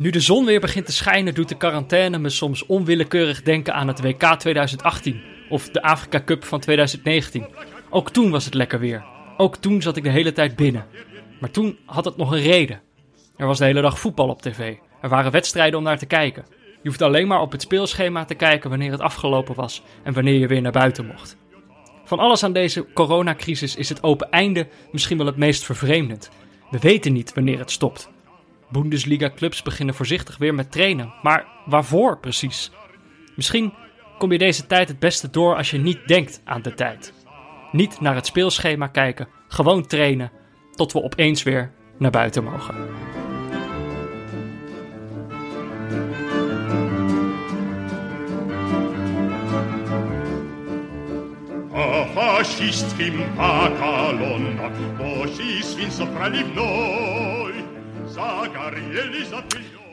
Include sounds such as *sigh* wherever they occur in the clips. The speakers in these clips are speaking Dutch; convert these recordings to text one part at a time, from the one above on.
Nu de zon weer begint te schijnen, doet de quarantaine me soms onwillekeurig denken aan het WK 2018 of de Afrika Cup van 2019. Ook toen was het lekker weer. Ook toen zat ik de hele tijd binnen. Maar toen had het nog een reden. Er was de hele dag voetbal op tv. Er waren wedstrijden om naar te kijken. Je hoeft alleen maar op het speelschema te kijken wanneer het afgelopen was en wanneer je weer naar buiten mocht. Van alles aan deze coronacrisis is het open einde misschien wel het meest vervreemdend. We weten niet wanneer het stopt. Bundesliga-clubs beginnen voorzichtig weer met trainen. Maar waarvoor precies? Misschien kom je deze tijd het beste door als je niet denkt aan de tijd. Niet naar het speelschema kijken, gewoon trainen tot we opeens weer naar buiten mogen. Fascist.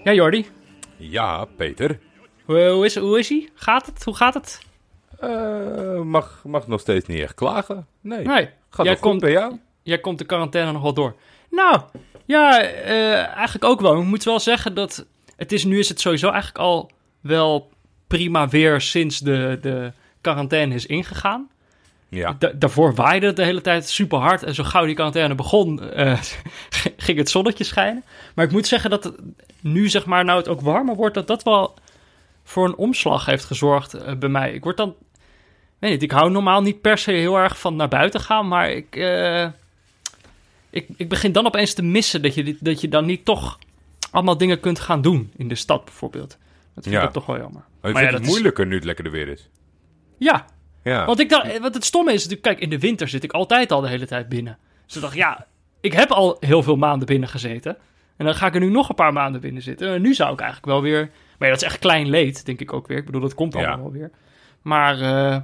Ja, Jordi. Ja, Peter. Hoe, hoe is, hoe is hij? Gaat het? Hoe gaat het? Eh, mag, mag nog steeds niet echt klagen. Nee. Nee, Gaat jij komt, bij jou? jij komt de quarantaine nog wel door. Nou, ja, eh, eigenlijk ook wel. Ik moet wel zeggen dat het is, nu is het sowieso eigenlijk al wel prima weer sinds de, de quarantaine is ingegaan. Ja. Da- daarvoor waaide het de hele tijd super hard. En zo gauw die quarantaine begon, eh, *laughs* ging het zonnetje schijnen. Maar ik moet zeggen dat het nu, zeg maar, nou het ook warmer wordt, dat dat wel voor een omslag heeft gezorgd eh, bij mij. Ik word dan, weet niet, ik hou normaal niet per se heel erg van naar buiten gaan, maar ik, eh, ik, ik begin dan opeens te missen dat je, dat je dan niet toch allemaal dingen kunt gaan doen in de stad bijvoorbeeld. Dat vind Ja. ik toch wel jammer. Maar ja, dat het is- moeilijker nu het lekkerder weer is. Ja, Ja. want, ik dacht, want het stomme is natuurlijk, kijk, in de winter zit ik altijd al de hele tijd binnen. Dus ik dacht, ja, ik heb al heel veel maanden binnen gezeten. En dan ga ik er nu nog een paar maanden binnen zitten. En nu zou ik eigenlijk wel weer... Maar ja, dat is echt klein leed, denk ik ook weer. Ik bedoel, dat komt allemaal Ja. wel weer. Maar eh,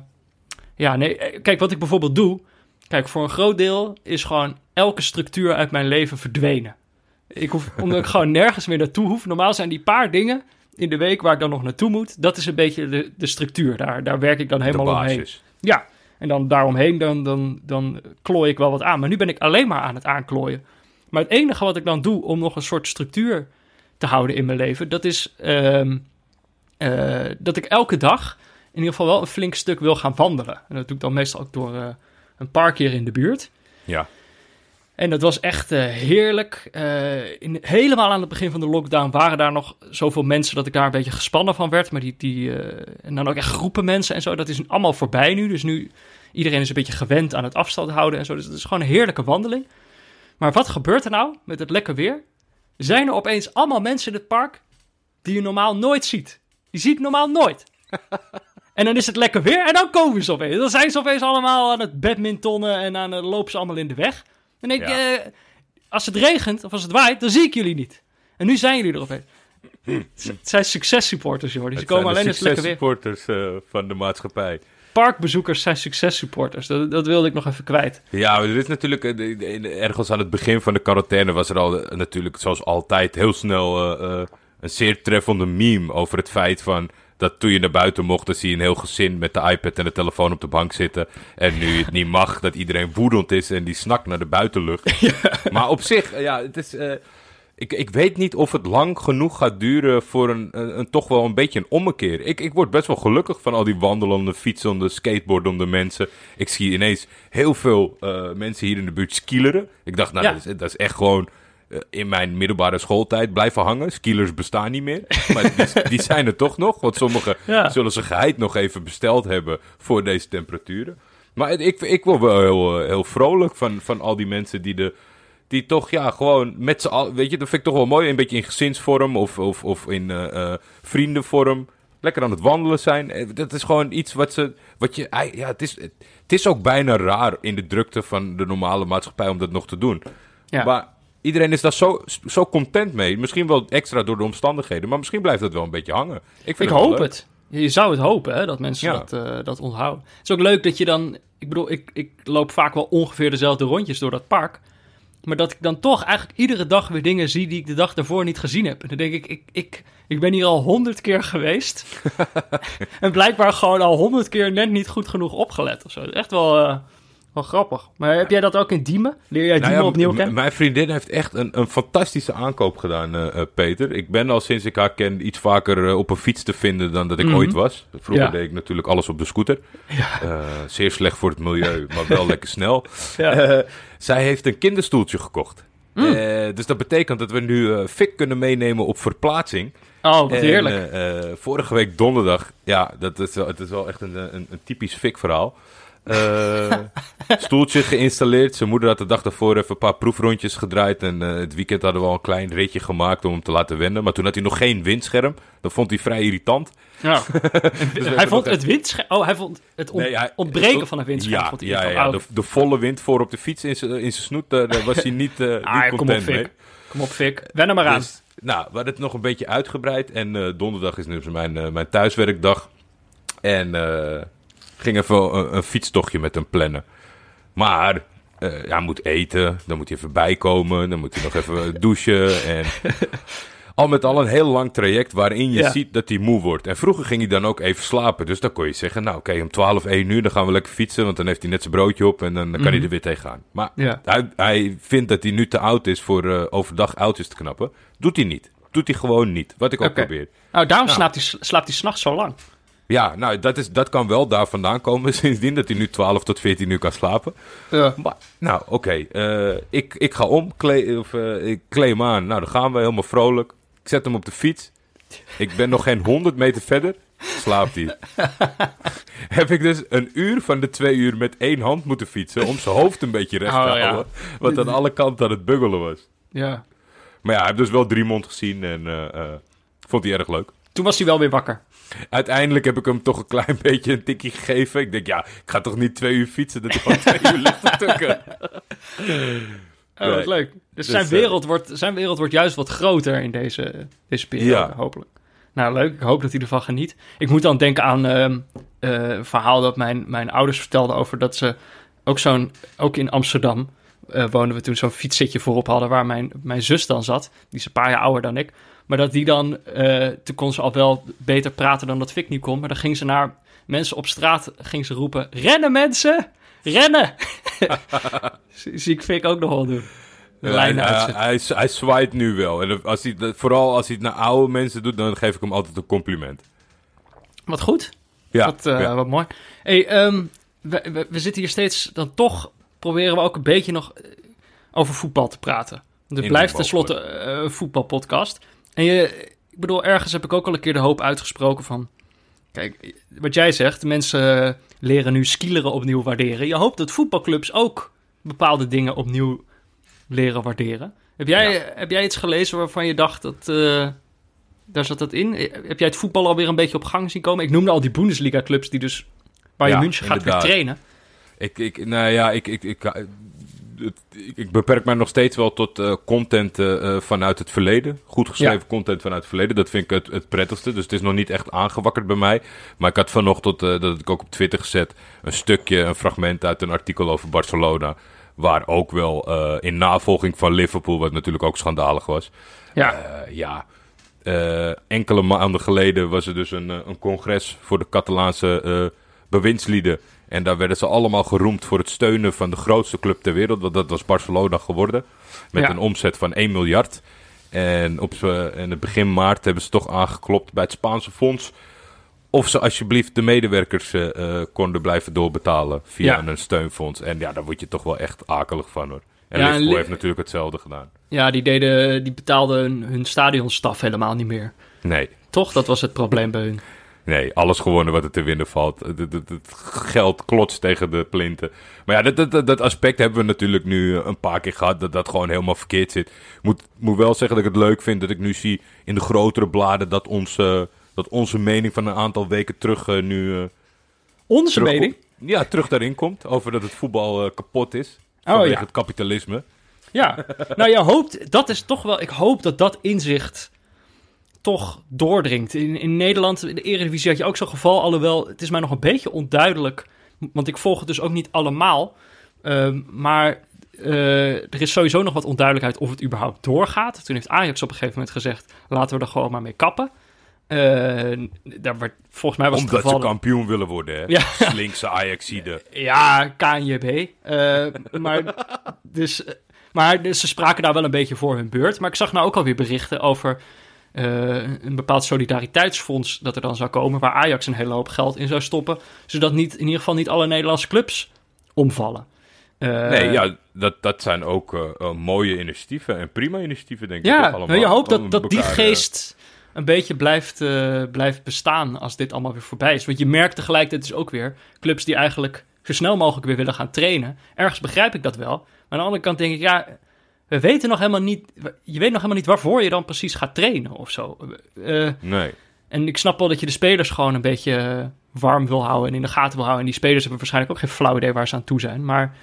ja, nee, eh, kijk, wat ik bijvoorbeeld doe... Kijk, voor een groot deel is gewoon elke structuur uit mijn leven verdwenen. Ik hoef, omdat ik gewoon nergens meer naartoe hoef. Normaal zijn die paar dingen in de week waar ik dan nog naartoe moet... Dat is een beetje de, de structuur. Daar, daar werk ik dan helemaal omheen. Ja, en dan daaromheen, dan, dan, dan klooi ik wel wat aan. Maar nu ben ik alleen maar aan het aanklooien. Maar het enige wat ik dan doe om nog een soort structuur te houden in mijn leven, dat is ehm, eh, dat ik elke dag in ieder geval wel een flink stuk wil gaan wandelen. En dat doe ik dan meestal ook door eh, een park hier in de buurt. Ja. En dat was echt eh, heerlijk. Eh, in, helemaal aan het begin van de lockdown waren daar nog zoveel mensen dat ik daar een beetje gespannen van werd. Maar die, die, eh, en dan ook echt groepen mensen en zo. Dat is allemaal voorbij nu. Dus nu iedereen is een beetje gewend aan het afstand houden en zo. Dus het is gewoon een heerlijke wandeling. Maar wat gebeurt er nou met het lekker weer? Zijn er opeens allemaal mensen in het park die je normaal nooit ziet. Die zie ik normaal nooit. *laughs* En dan is het lekker weer en dan komen ze opeens. Dan zijn ze opeens allemaal aan het badmintonnen en aan het lopen ze allemaal in de weg. Dan denk ik, Ja. eh, als het regent of als het waait, dan zie ik jullie niet. En nu zijn jullie er opeens. Het zijn successupporters, joh. Die ze Het komen alleen de lekker weer. successupporters eh, van de maatschappij. Parkbezoekers zijn successupporters. Dat, dat wilde ik nog even kwijt. Ja, er is natuurlijk eh, ergens aan het begin van de quarantaine was er al natuurlijk zoals altijd heel snel een zeer treffende meme over het feit van dat toen je naar buiten mocht, dan zie je een heel gezin met de iPad en de telefoon op de bank zitten. En nu het niet mag, dat iedereen woedend is en die snakt naar de buitenlucht. *laughs* Maar op zich, eh, ja, het is. eh, ik, ik weet niet of het lang genoeg gaat duren voor een, een, een- toch wel een beetje een ommekeer. Ik, ik word best wel gelukkig van al die wandelende, fietsende, skateboardende mensen. Ik zie ineens heel veel eh, mensen hier in de buurt skileren. Ik dacht, nou, Ja. dat, is, dat is echt gewoon in mijn middelbare schooltijd blijven hangen. Skilers bestaan niet meer. Maar die, die zijn er toch nog. Want sommigen *laughs* Ja. zullen ze geheid nog even besteld hebben voor deze temperaturen. Maar ik, ik word wel heel, eh, heel vrolijk van, van al die mensen die de die toch, ja, gewoon met z'n allen, weet je, dat vind ik toch wel mooi. Een beetje in gezinsvorm of, of, of in eh, eh, vriendenvorm. Lekker aan het wandelen zijn. Eh, Dat is gewoon iets wat ze, wat je, ja, het is, het is ook bijna raar in de drukte van de normale maatschappij om dat nog te doen. Ja. Maar iedereen is daar zo, zo content mee. Misschien wel extra door de omstandigheden, maar misschien blijft het wel een beetje hangen. Ik, vind Ik hoop het. Je zou het hopen, hè, dat mensen Ja. dat, eh, dat onthouden. Het is ook leuk dat je dan... Ik bedoel, ik, ik loop vaak wel ongeveer dezelfde rondjes door dat park. Maar dat ik dan toch eigenlijk iedere dag weer dingen zie die ik de dag daarvoor niet gezien heb. En dan denk ik, ik, ik, ik ben hier al honderd keer geweest. *laughs* en blijkbaar gewoon al honderd keer net niet goed genoeg opgelet of zo. Echt wel, eh, Wel grappig. Maar heb jij dat ook in Diemen? Leer jij Nou Diemen ja, opnieuw kennen? Mijn vriendin heeft echt een, een fantastische aankoop gedaan, eh, eh, Peter. Ik ben al sinds ik haar ken iets vaker eh, op een fiets te vinden dan dat ik Mhm. ooit was. Vroeger Ja. deed ik natuurlijk alles op de scooter. Eh, zeer slecht voor het milieu, maar wel lekker snel. *laughs* Ja. Zij heeft een kinderstoeltje gekocht. Mm. Dus dat betekent dat we nu Fik kunnen meenemen op verplaatsing. Oh, wat En, heerlijk. vorige week donderdag, ja, dat is wel, het is wel echt een, een, een typisch Fik-verhaal. Eh, *laughs* stoeltje geïnstalleerd. Zijn moeder had de dag daarvoor even een paar proefrondjes gedraaid. En eh, het weekend hadden we al een klein ritje gemaakt om hem te laten wennen. Maar toen had hij nog geen windscherm. Dat vond hij vrij irritant. Ja. *laughs* Dus hij vond het windscherm... Oh, hij vond het on- Nee, hij- ontbreken van een windscherm. Ja, vond hij ja, ja, De, de volle wind voor op de fiets in zijn snoet, daar, daar was hij niet, eh Ah, niet kom op, content mee. Kom op, Fik. Wen er maar aan. Dus, nou, we hadden het nog een beetje uitgebreid. En donderdag is nu mijn, mijn thuiswerkdag. En ging even een, een fietstochtje met hem plannen. Maar eh hij moet eten, dan moet hij even bijkomen, dan moet hij nog even *laughs* douchen. En al met al een heel lang traject waarin je Ja. ziet dat hij moe wordt. En vroeger ging hij dan ook even slapen. Dus dan kon je zeggen, nou oké, om 12, 1 uur dan gaan we lekker fietsen. Want dan heeft hij net zijn broodje op en dan, kan hij er weer tegenaan. Maar Ja. hij, hij vindt dat hij nu te oud is voor eh, overdag oudjes te knappen. Doet hij niet. Doet hij gewoon niet. Wat ik ook probeer. Nou, daarom Nou. slaapt hij, slaapt hij s'nachts zo lang. Ja, nou, dat, is, dat kan wel daar vandaan komen. *laughs* Sindsdien dat hij nu 12 tot 14 uur kan slapen. Ja. Maar, nou, oké. eh, ik, ik ga om. Of, eh, ik kleed hem aan. Nou, dan gaan we helemaal vrolijk. Ik zet hem op de fiets. Ik ben nog geen 100 meter verder. Slaapt hij. *laughs* Heb ik dus een uur van de twee uur met één hand moeten fietsen. Om zijn hoofd een beetje recht te Oh, ja. houden. Wat aan alle kanten aan het buggelen was. ja. Maar ja, hij heeft dus wel Driemond gezien en eh, vond hij erg leuk. Toen was hij wel weer wakker. Uiteindelijk heb ik hem toch een klein *laughs* beetje een tikkie gegeven. Ik denk, ja, ik ga toch niet twee uur fietsen, dat hij gewoon twee uur ligt te tukken. *laughs* Oh, wat Nee. leuk. Dus, Dus, zijn, eh, wereld wordt, zijn wereld wordt juist wat groter in deze, deze periode, Ja. hopelijk. Nou, leuk. Ik hoop dat hij ervan geniet. Ik moet dan denken aan ehm, eh, een verhaal dat mijn, mijn ouders vertelden over dat ze ook zo'n, ook in Amsterdam eh, woonden we toen zo'n fietszitje voorop hadden waar mijn, mijn zus dan zat. Die is een paar jaar ouder dan ik. Maar dat die dan, eh, toen kon ze al wel beter praten dan dat Fik niet kon. Maar dan ging ze naar mensen op straat, ging ze roepen, rennen mensen, rennen. *laughs* Zie ik Fik ook nog wel doen. De Ja, hij, hij, hij zwaait nu wel. En als hij, vooral als hij het naar oude mensen doet, dan geef ik hem altijd een compliment. Wat goed. Ja, wat, eh, ja. wat mooi. Hey, ehm, we, we, we zitten hier steeds dan toch proberen we ook een beetje nog eh, over voetbal te praten. Want het blijft tenslotte een voetbalpodcast. En je, ik bedoel, ergens heb ik ook al een keer de hoop uitgesproken van... Kijk, wat jij zegt, mensen eh, leren nu skileren opnieuw waarderen. Je hoopt dat voetbalclubs ook bepaalde dingen opnieuw leren waarderen. Heb jij, heb jij iets gelezen waarvan je dacht dat... eh, daar zat dat in. Eh, Heb jij het voetbal alweer een beetje op gang zien komen? Ik noemde al die Bundesliga-clubs die dus... Waar je Ja, München gaat weer inderdaad. trainen. Ik, ik, nou ja, ik, ik, ik, ik, ik beperk mij nog steeds wel tot eh, content eh, eh, vanuit het verleden. Goed geschreven Ja. content vanuit het verleden. Dat vind ik het, het prettigste. Dus het is nog niet echt aangewakkerd bij mij. Maar ik had vanochtend, eh, dat ik ook op Twitter gezet, een stukje, een fragment uit een artikel over Barcelona. Waar ook wel in navolging van Liverpool, wat natuurlijk ook schandalig was. Ja, ja, enkele maanden geleden was er dus een, een congres voor de Catalaanse bewindslieden. En daar werden ze allemaal geroemd voor het steunen van de grootste club ter wereld. Want dat was Barcelona geworden. Met Ja. een omzet van 1 miljard. En op in het begin maart hebben ze toch aangeklopt bij het Spaanse fonds. Of ze alsjeblieft de medewerkers eh, eh, konden blijven doorbetalen via Ja. een steunfonds. En ja, daar word je toch wel echt akelig van hoor. En Ja, Liverpool Li- heeft natuurlijk hetzelfde gedaan. ja die, deden, die betaalden hun, hun stadionstaf helemaal niet meer. Nee, Toch? Dat was het probleem bij hun. Nee, alles gewonnen wat er te winnen valt. Het, geld klotst tegen de plinten. Maar ja, dat, dat- dat, aspect hebben we natuurlijk nu een paar keer gehad. Dat dat gewoon helemaal verkeerd zit. Moet, moet wel zeggen dat ik het leuk vind dat ik nu zie in de grotere bladen... dat, onze dat onze mening van een aantal weken terug eh, nu... eh, Onze terug, mening? Ja, terug daarin komt. Over dat het voetbal eh, kapot is. Oh, Vanwege ja. het kapitalisme. Ja. nou, je hoopt, dat is toch wel, ik hoop dat dat inzicht toch doordringt. In, in Nederland, in de Eredivisie had je ook zo'n geval, alhoewel het is mij nog een beetje onduidelijk, want ik volg het dus ook niet allemaal. Ehm, maar eh, er is sowieso nog wat onduidelijkheid of het überhaupt doorgaat. Toen heeft Ajax op een gegeven moment gezegd, laten we er gewoon maar mee kappen. Eh, daar werd, volgens mij was Omdat het ze geval... kampioen willen worden, hè? Ja. Slinkse Ajaxide. Ja, KNJB. Eh, maar, dus, maar dus ze spraken daar wel een beetje voor hun beurt. Maar ik zag nou ook alweer berichten over een bepaald solidariteitsfonds dat er dan zou komen, waar Ajax een hele hoop geld in zou stoppen, zodat niet, in ieder geval niet alle Nederlandse clubs omvallen. Eh, Nee, ja, dat, dat zijn ook eh, eh, mooie initiatieven en prima initiatieven, denk ik. Ja, nou, je hoopt dat, dat die elkaar, eh, geest een beetje blijft, eh, blijft bestaan als dit allemaal weer voorbij is. Want je merkt tegelijkertijd dus ook weer clubs die eigenlijk zo snel mogelijk weer willen gaan trainen. Ergens begrijp ik dat wel. Maar aan de andere kant denk ik, ja, we weten nog helemaal niet, je weet nog helemaal niet waarvoor je dan precies gaat trainen of zo. Eh, Nee. en ik snap wel dat je de spelers gewoon een beetje eh, warm wil houden en in de gaten wil houden. En die spelers hebben waarschijnlijk ook geen flauw idee waar ze aan toe zijn. Maar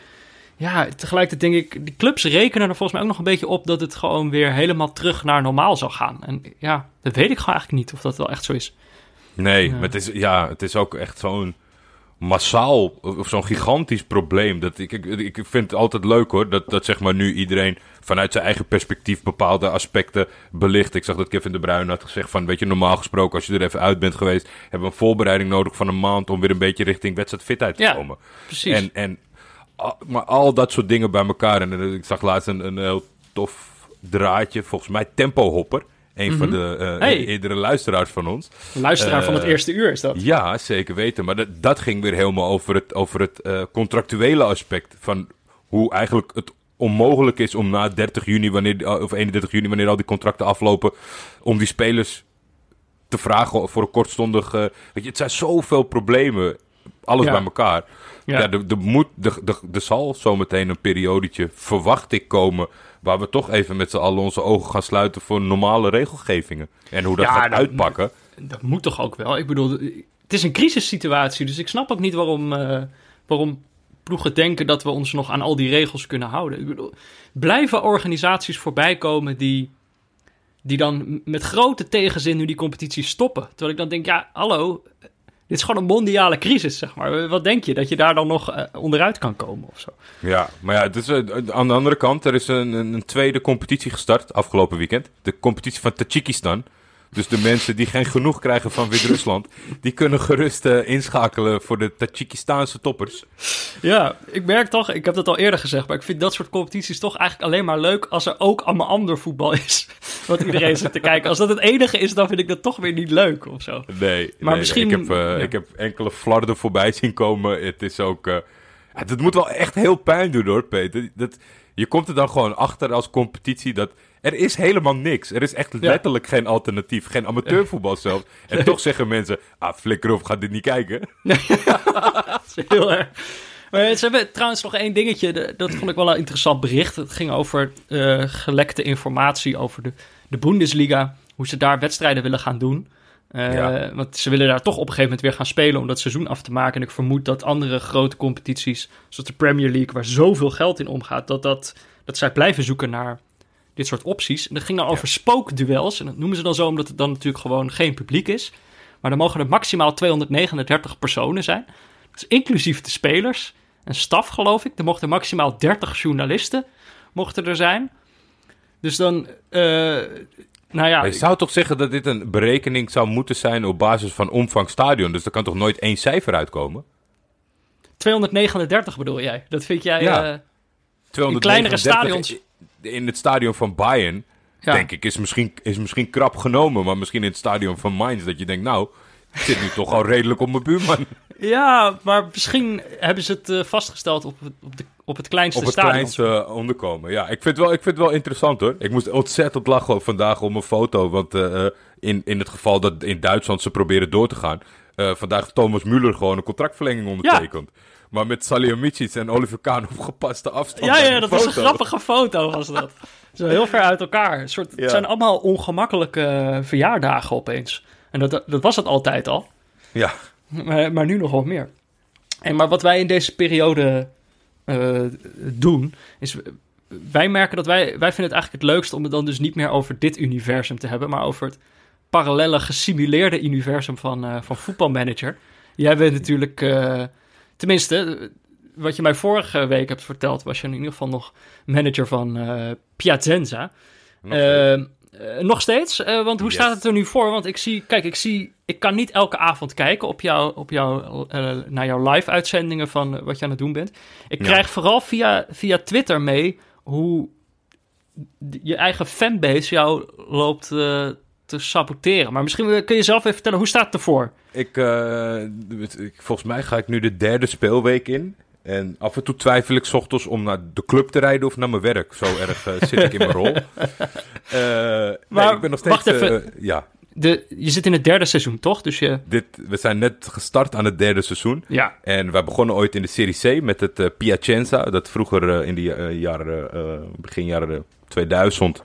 ja, tegelijkertijd denk ik, die clubs rekenen er volgens mij ook nog een beetje op dat het gewoon weer helemaal terug naar normaal zal gaan. En ja, dat weet ik gewoon eigenlijk niet of dat wel echt zo is. Nee, maar het is, ja, het is ook echt zo'n massaal, of zo'n gigantisch probleem. Dat ik, ik, ik vind het altijd leuk hoor, dat, dat zeg maar nu iedereen vanuit zijn eigen perspectief bepaalde aspecten belicht. Ik zag dat Kevin de Bruyne had gezegd van, weet je, normaal gesproken als je er even uit bent geweest, hebben we een voorbereiding nodig van een maand om weer een beetje richting wedstrijdfitheid te Ja, komen. Precies. En, en maar al dat soort dingen bij elkaar. En eh, ik zag laatst een, een heel tof draadje, volgens mij Tempo Hopper. Een van de eh, Mhm. Hey. eerdere luisteraars van ons. Luisteraar van het eh, eerste uur is dat. Ja, zeker weten. Maar dat, dat ging weer helemaal over het, over het eh, contractuele aspect. Van hoe eigenlijk het onmogelijk is om na 30 juni, wanneer, of 31 juni, wanneer al die contracten aflopen, om die spelers te vragen voor een kortstondig. weet je, het zijn zoveel problemen. Alles Ja. bij elkaar. Ja. Ja, er, er, moet, er, er zal zometeen een periodetje, verwacht ik, komen. Waar we toch even met z'n allen onze ogen gaan sluiten voor normale regelgevingen. En hoe dat Ja, gaat dat- uitpakken. Dat moet toch ook wel? Ik bedoel, het is een crisissituatie, dus ik snap ook niet waarom, eh, waarom ploegen denken dat we ons nog aan al die regels kunnen houden. Ik bedoel, blijven organisaties voorbij komen die, die dan met grote tegenzin nu die competitie stoppen? Terwijl ik dan denk, ja, hallo, dit is gewoon een mondiale crisis, zeg maar. Wat denk je, dat je daar dan nog eh, onderuit kan komen of zo? Ja, maar ja, eh, aan de andere kant, er is een, een tweede competitie gestart afgelopen weekend. De competitie van Tajikistan. Dus de mensen die geen genoeg krijgen van Wit-Rusland, die kunnen gerust eh, inschakelen voor de Tajikistaanse toppers. Ja, ik merk toch, ik heb dat al eerder gezegd, maar ik vind dat soort competities toch eigenlijk alleen maar leuk als er ook allemaal ander voetbal is. *laughs* Wat iedereen zit te kijken. Als dat het enige is, dan vind ik dat toch weer niet leuk of zo. Nee, Maar nee, misschien- nee. Ik, heb, eh, ja. ik heb enkele flarden voorbij zien komen. Het is ook... eh het moet wel echt heel pijn doen hoor, Peter. Dat, je komt er dan gewoon achter als competitie dat... Er is helemaal niks. Er is echt letterlijk geen alternatief. Geen amateurvoetbal *laughs* zelfs. En toch zeggen mensen... Ah, flikker op, ga dit niet kijken. *laughs* Dat is heel erg. Maar ze hebben trouwens nog één dingetje, dat vond ik wel een interessant bericht. Het ging over eh, gelekte informatie over de, de Bundesliga, hoe ze daar wedstrijden willen gaan doen. Eh, Ja. Want ze willen daar toch op een gegeven moment weer gaan spelen om dat seizoen af te maken. En ik vermoed dat andere grote competities, zoals de Premier League, waar zoveel geld in omgaat, dat, dat, dat zij blijven zoeken naar dit soort opties. En dat ging dan over spookduels. En dat noemen ze dan zo omdat het dan natuurlijk gewoon geen publiek is. Maar dan mogen er maximaal 239 personen zijn. Dat is inclusief de spelers en staf, geloof ik. Er mochten maximaal 30 journalisten mochten er zijn. Dus dan, eh, nou ja, Maar je zou toch zeggen dat dit een berekening zou moeten zijn op basis van omvang stadion. Dus er kan toch nooit één cijfer uitkomen? 239 bedoel jij? Dat vind jij... Ja. eh, 239 kleinere stadions. In het stadion van Bayern, ja. denk ik, is misschien, is misschien krap genomen. Maar misschien in het stadion van Mainz dat je denkt, nou, ik zit nu *laughs* toch al redelijk op mijn buurman. ja, maar misschien hebben ze het eh, vastgesteld op, het- op, de, op het kleinste Op het stadion. kleinste onderkomen. Ja, ik vind, het wel, ik vind het wel interessant hoor. Ik moest ontzettend lachen vandaag om een foto. Want eh, eh, in, in het geval dat in Duitsland ze proberen door te gaan. eh, vandaag Thomas Müller gewoon een contractverlenging ondertekend. Maar met Salihamidzic en Oliver Kahn op gepaste afstand. Ja, ja, dat was een grappige foto, was dat. Zo heel ver uit elkaar. Een soort, Ja. Het zijn allemaal ongemakkelijke verjaardagen opeens. En dat, dat was het altijd al. Ja, Maar, maar nu nog wat meer. En maar wat wij in deze periode eh, doen, is wij merken dat wij, wij vinden het eigenlijk het leukst om het dan dus niet meer over dit universum te hebben, maar over het parallele gesimuleerde universum van, eh van voetbalmanager. Jij bent natuurlijk, eh, tenminste, wat je mij vorige week hebt verteld, was je in ieder geval nog manager van eh Piacenza. nog steeds. Eh, nog steeds? Eh, want hoe Yes. staat het er nu voor? Want ik zie, kijk, ik zie, ik kan niet elke avond kijken op jou, op jou, naar jouw live-uitzendingen van eh, wat je aan het doen bent. Ik Ja. krijg vooral via, via Twitter mee hoe je eigen fanbase jou loopt te saboteren. Maar misschien kun je zelf even vertellen, hoe staat het ervoor? Ik, eh, ik, volgens mij ga ik nu de derde speelweek in. En af en toe twijfel ik 's ochtends om naar de club te rijden of naar mijn werk. Zo erg eh, zit ik in mijn rol. *laughs* Eh, nee, Maar ik ben nog steeds... wacht even. eh, ja, De, je zit in het derde seizoen, toch? Dus je, dit, we zijn net gestart aan het derde seizoen. ja. En wij begonnen ooit in de Serie C met het eh, Piacenza. Dat vroeger eh, in die eh, jaren, eh, begin jaren 2000,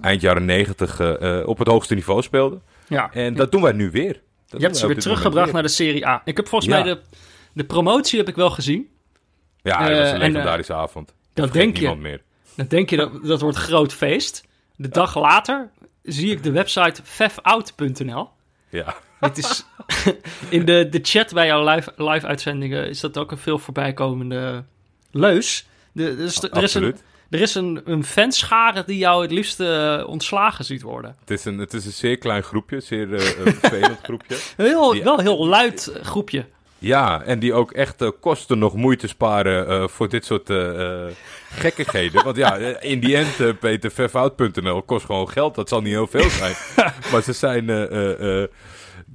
eind jaren 90 eh, eh, op het hoogste niveau speelde. ja. En dat doen wij nu weer. Dat Je hebt ze weer teruggebracht weer. naar de Serie A. Ik heb volgens Ja. mij de, de promotie heb ik wel gezien. Ja, dat was Eh, een en, legendarische avond. Dan Vergeet denk je, meer. dan denk je dat dat wordt groot feest. De dag later zie ik de website fefout.nl. Ja. Dit is *laughs* in de, de chat bij jouw live, live uitzendingen is dat ook een veel voorbijkomende leus. De, er is, er is, een. Er is een, een fanschare die jou het liefst eh, ontslagen ziet worden. Het is, een, het is een zeer klein groepje, zeer eh, *laughs* vervelend groepje. Heel, Die- wel een heel luid groepje. Ja, en die ook echt kosten nog moeite sparen voor dit soort gekkigheden. Want ja, in die end, uh, Peter, verfout.nl kost gewoon geld. Dat zal niet heel veel zijn. *laughs* maar ze zijn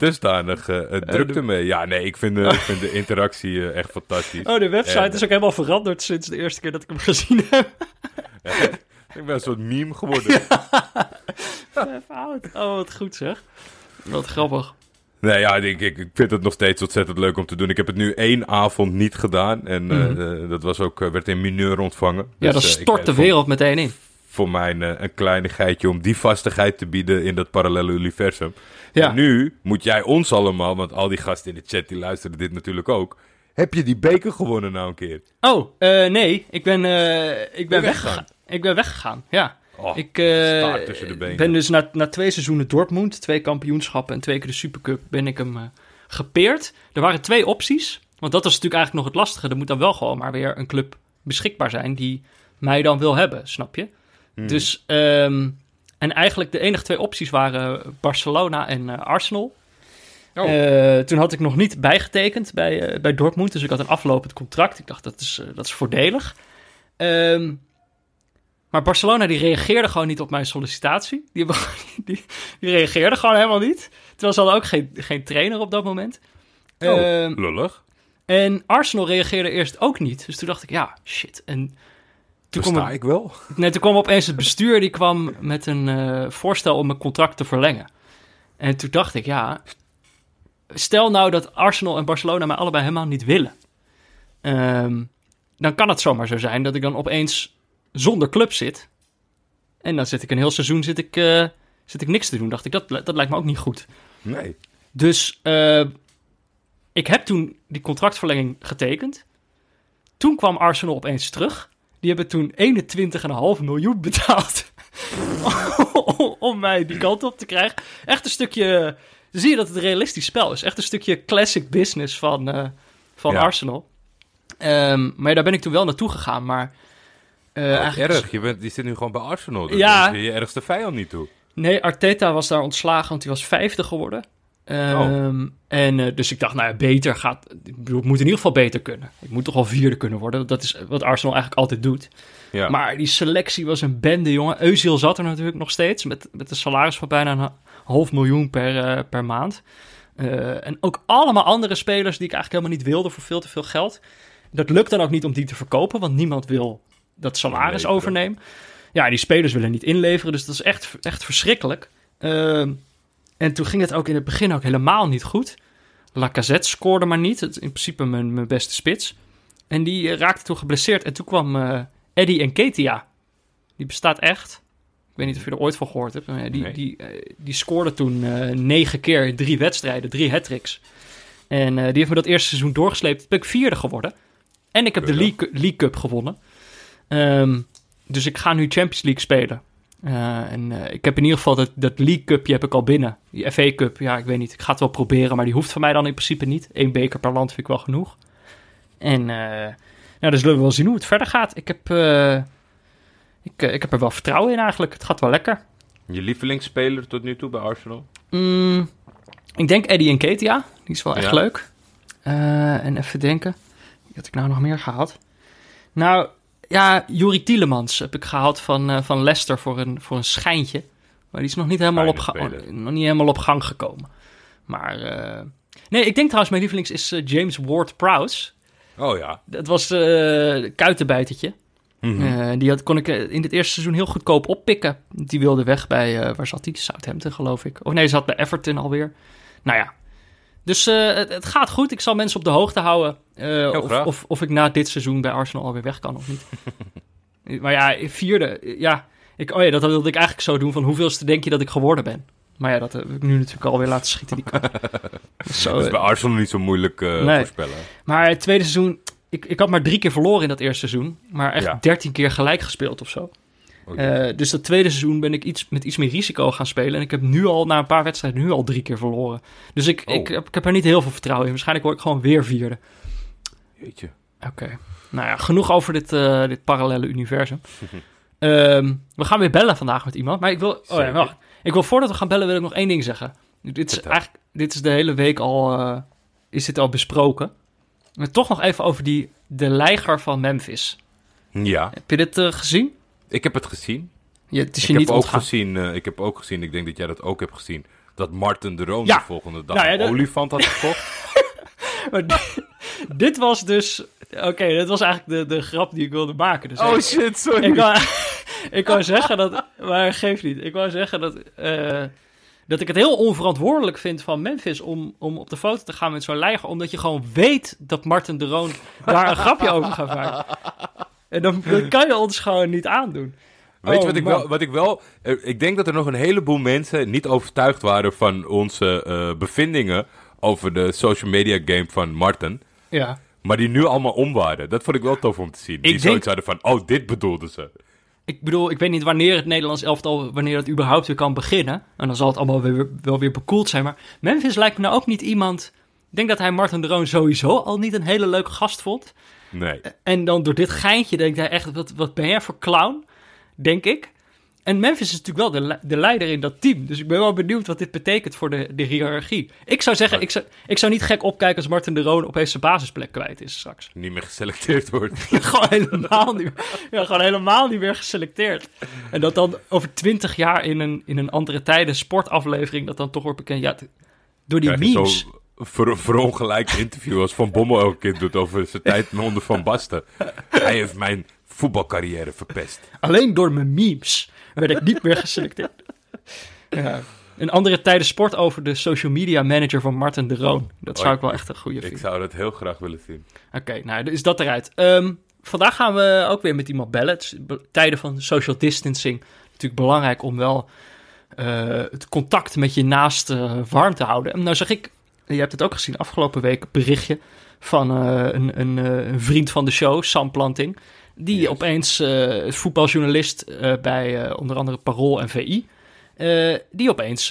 dusdanig eh, druk de- ermee. Ja, nee, ik vind, de- *laughs* ik vind de interactie eh, echt fantastisch. Oh, de website En- is ook helemaal veranderd sinds de eerste keer dat ik hem gezien heb. Ik ben een soort meme geworden. *laughs* Fout. Oh, wat goed zeg. Wat grappig. Nee, ja, ik, ik, vind het nog steeds ontzettend leuk om te doen. Ik heb het nu één avond niet gedaan. En eh, Mhm. dat was ook, werd in mineur ontvangen. Ja, Dus, stort de wereld meteen in. Voor mij een, een kleinigheidje om die vastigheid te bieden in dat parallele universum. Ja. En nu moet jij ons allemaal, want al die gasten in de chat die luisteren dit natuurlijk ook. Heb je die beker gewonnen nou een keer? Oh, eh, nee. Ik ben, eh, ik ben weggegaan. Ik ben weggegaan, ja. Oh, ik eh, staart tussen de benen. ben dus na, na twee seizoenen Dortmund, twee kampioenschappen en twee keer de Supercup, ben ik hem eh, gepeerd. Er waren twee opties. Want dat is natuurlijk eigenlijk nog het lastige. Er moet dan wel gewoon maar weer een club beschikbaar zijn die mij dan wil hebben, snap je? Hmm. Dus, ehm, en eigenlijk de enige twee opties waren Barcelona en eh, Arsenal. Oh. Eh, toen had ik nog niet bijgetekend bij, eh, bij Dortmund, dus ik had een aflopend contract. Ik dacht, dat is, dat is voordelig. Ehm, maar Barcelona die reageerde gewoon niet op mijn sollicitatie. Die, hebben, *laughs* gewoon- die, die reageerde gewoon helemaal niet. Terwijl ze hadden ook geen, geen trainer op dat moment. Oh, Ehm, lullig. en Arsenal reageerde eerst ook niet. Dus toen dacht ik, ja, shit. En toen kwam, ik wel. nee, toen kwam opeens het bestuur, die kwam met een eh, voorstel om mijn contract te verlengen. En toen dacht ik, ja, stel nou dat Arsenal en Barcelona mij allebei helemaal niet willen. Ehm, dan kan het zomaar zo zijn dat ik dan opeens zonder club zit. En dan zit ik een heel seizoen zit ik, eh, zit ik niks te doen. Dacht ik, dat, dat lijkt me ook niet goed. Nee. Dus eh, ik heb toen die contractverlenging getekend. Toen kwam Arsenal opeens terug. Die hebben toen 21,5 miljoen betaald. *laughs* om mij die kant op te krijgen. Echt een stukje. Zie je dat het een realistisch spel is? Echt een stukje classic business van, eh, van Ja. Arsenal. Ehm, maar daar ben ik toen wel naartoe gegaan. Maar. Oh, eigenlijk- erg. Je, bent, je zit nu gewoon bij Arsenal. Dat Ja. is je ergste vijand niet toe. Nee, Arteta was daar ontslagen, want hij was vijfde geworden. Ehm, En eh, dus ik dacht, nou ja, beter gaat. Ik bedoel, ik moet in ieder geval beter kunnen. Ik moet toch wel vierde kunnen worden. Dat is wat Arsenal eigenlijk altijd doet. Ja. Maar die selectie was een bende, jongen. Eusiel zat er natuurlijk nog steeds. Met, met een salaris van bijna een half miljoen per, eh, per maand. Eh, en ook allemaal andere spelers die ik eigenlijk helemaal niet wilde voor veel te veel geld. Dat lukt dan ook niet om die te verkopen, want niemand wil dat salaris overnemen. Ja, die spelers willen niet inleveren, dus dat is echt, echt verschrikkelijk. En toen ging het ook in het begin ook helemaal niet goed. Lacazette scoorde maar niet. Het, in principe mijn, mijn beste spits. En die eh, raakte toen geblesseerd. En toen kwam eh Eddie Nketiah. Die bestaat echt. Ik weet niet of je er ooit van gehoord hebt. maar die, Nee. die, eh, die scoorde toen negen keer in drie wedstrijden. Drie hat-tricks. En die heeft me dat eerste seizoen doorgesleept. Toen ben ik vierde geworden. En ik heb de. League, League Cup gewonnen. Ehm, dus ik ga nu Champions League spelen. Eh, en eh, ik heb in ieder geval dat, dat League Cupje heb ik al binnen. Die FA Cup, ja, ik weet niet. Ik ga het wel proberen, maar die hoeft van mij dan in principe niet. Eén beker per land vind ik wel genoeg. En eh nou, dus zullen we wel zien hoe het verder gaat. Ik heb, ik, ik heb er wel vertrouwen in eigenlijk. Het gaat wel lekker. Je lievelingsspeler tot nu toe bij Arsenal? Mm, ik denk Eddie Nketiah. Die is wel echt Ja. leuk. En even denken. Wie had ik nou nog meer gehaald? Nou, ja, Juri Tielemans heb ik gehaald van, eh, van Leicester voor een, voor een schijntje. Maar die is nog niet helemaal, op, ga- speler. nog niet helemaal op gang gekomen. Maar, eh, nee, ik denk trouwens mijn lievelings is eh, James Ward-Prowse. Oh ja. Dat was eh kuitenbijtertje. Mhm. Die had, kon ik in het eerste seizoen heel goedkoop oppikken. Die wilde weg bij, waar zat hij? Southampton geloof ik. Of nee, ze zat bij Everton alweer. Nou ja. Dus eh, het, het gaat goed. Ik zal mensen op de hoogte houden. eh, of, of, of ik na dit seizoen bij Arsenal alweer weg kan of niet. *laughs* maar ja, vierde. Ja, ik, oh ja, dat wilde ik eigenlijk zo doen. Van hoeveelste denk je dat ik geworden ben? Maar ja, dat heb ik nu natuurlijk alweer laten schieten. Die *laughs* zo, Dat is eh, bij Arsenal niet zo moeilijk eh, Nee. voorspellen. maar het tweede seizoen, ik, ik had maar drie keer verloren in dat eerste seizoen. Maar echt Ja. dertien keer gelijk gespeeld of zo. Oh, Eh, dus dat tweede seizoen ben ik iets, met iets meer risico gaan spelen. En ik heb nu al, na een paar wedstrijden, nu al drie keer verloren. Dus ik, Oh. ik, heb, ik heb er niet heel veel vertrouwen in. Waarschijnlijk word ik gewoon weer vierde. Jeetje. Oké. Nou ja, genoeg over dit, eh, dit parallele universum. *laughs* Ehm, we gaan weer bellen vandaag met iemand. Maar ik wil, oh ja, wacht. Ik wil voordat we gaan bellen, wil ik nog één ding zeggen. Dit is eigenlijk, dit is de hele week al, eh, is dit al besproken. Maar toch nog even over die, de leiger van Memphis. Ja, Heb je dit gezien? Ik heb het gezien. Je, het is Ik je heb, niet ook gezien eh, ik heb ook gezien, ik denk dat jij dat ook hebt gezien, dat Martin de Roon Ja. de volgende dag Nou ja, een dat- olifant had gekocht. *laughs* *laughs* Maar dit was dus... Oké, dit was eigenlijk de, de grap die ik wilde maken. Dus ik- shit, sorry. ik, wou, *laughs* ik wou zeggen dat... Maar geef niet. Ik wou zeggen dat... eh, dat ik het heel onverantwoordelijk vind van Memphis om, om op de foto te gaan met zo'n leiger. Omdat je gewoon weet dat Martin de Roon daar een grapje over gaat maken. En dan, *laughs* dan kan je ons gewoon niet aandoen. Weet je Oh, wat ik man. wel... Wat ik, wel eh, ik denk dat er nog een heleboel mensen niet overtuigd waren van onze eh, bevindingen over de social media game van Martin. Ja. Maar die nu allemaal om waren. Dat vond ik wel tof om te zien. Die denk- zoiets hadden van, oh, dit bedoelden ze. Ik bedoel, ik weet niet wanneer het Nederlands elftal, wanneer dat überhaupt weer kan beginnen. En dan zal het allemaal weer, wel weer bekoeld zijn. Maar Memphis lijkt me nou ook niet iemand... Ik denk dat hij Martin de Roon sowieso al niet een hele leuke gast vond. Nee. En dan door dit geintje denkt hij echt, wat, wat ben jij voor clown? Denk ik. En Memphis is natuurlijk wel de, de leider in dat team. Dus ik ben wel benieuwd wat dit betekent voor de, de hiërarchie. Ik zou zeggen, ik zou, ik zou niet gek opkijken als Martin de Roon opeens zijn basisplek kwijt is straks. Niet meer geselecteerd wordt. *laughs* gewoon helemaal niet meer, ja, gewoon helemaal niet meer geselecteerd. En dat dan over twintig jaar in een, in een andere tijden sportaflevering... dat dan toch wordt bekend, ja, door die Krijg memes. Ver, verongelijkt interview als Van Bommel elke keer doet over zijn tijd onder Van Basten. Hij heeft mijn voetbalcarrière verpest. Alleen door mijn memes werd ik niet meer geselecteerd. Ja. Een andere tijden sport over de social media manager van Martin de Roon. Dat zou ik wel echt een goede Ik vinden. zou dat heel graag willen zien. Oké, nou, is dat eruit. Ehm, vandaag gaan we ook weer met iemand bellen. Het is tijden van social distancing. Natuurlijk belangrijk om wel eh, het contact met je naaste warm te houden. En nou zag ik, je hebt het ook gezien afgelopen week, een berichtje van eh, een, een, eh, een vriend van de show, Sam Planting. Die Yes. opeens, eh, is voetbaljournalist bij onder andere Parool en VI, die opeens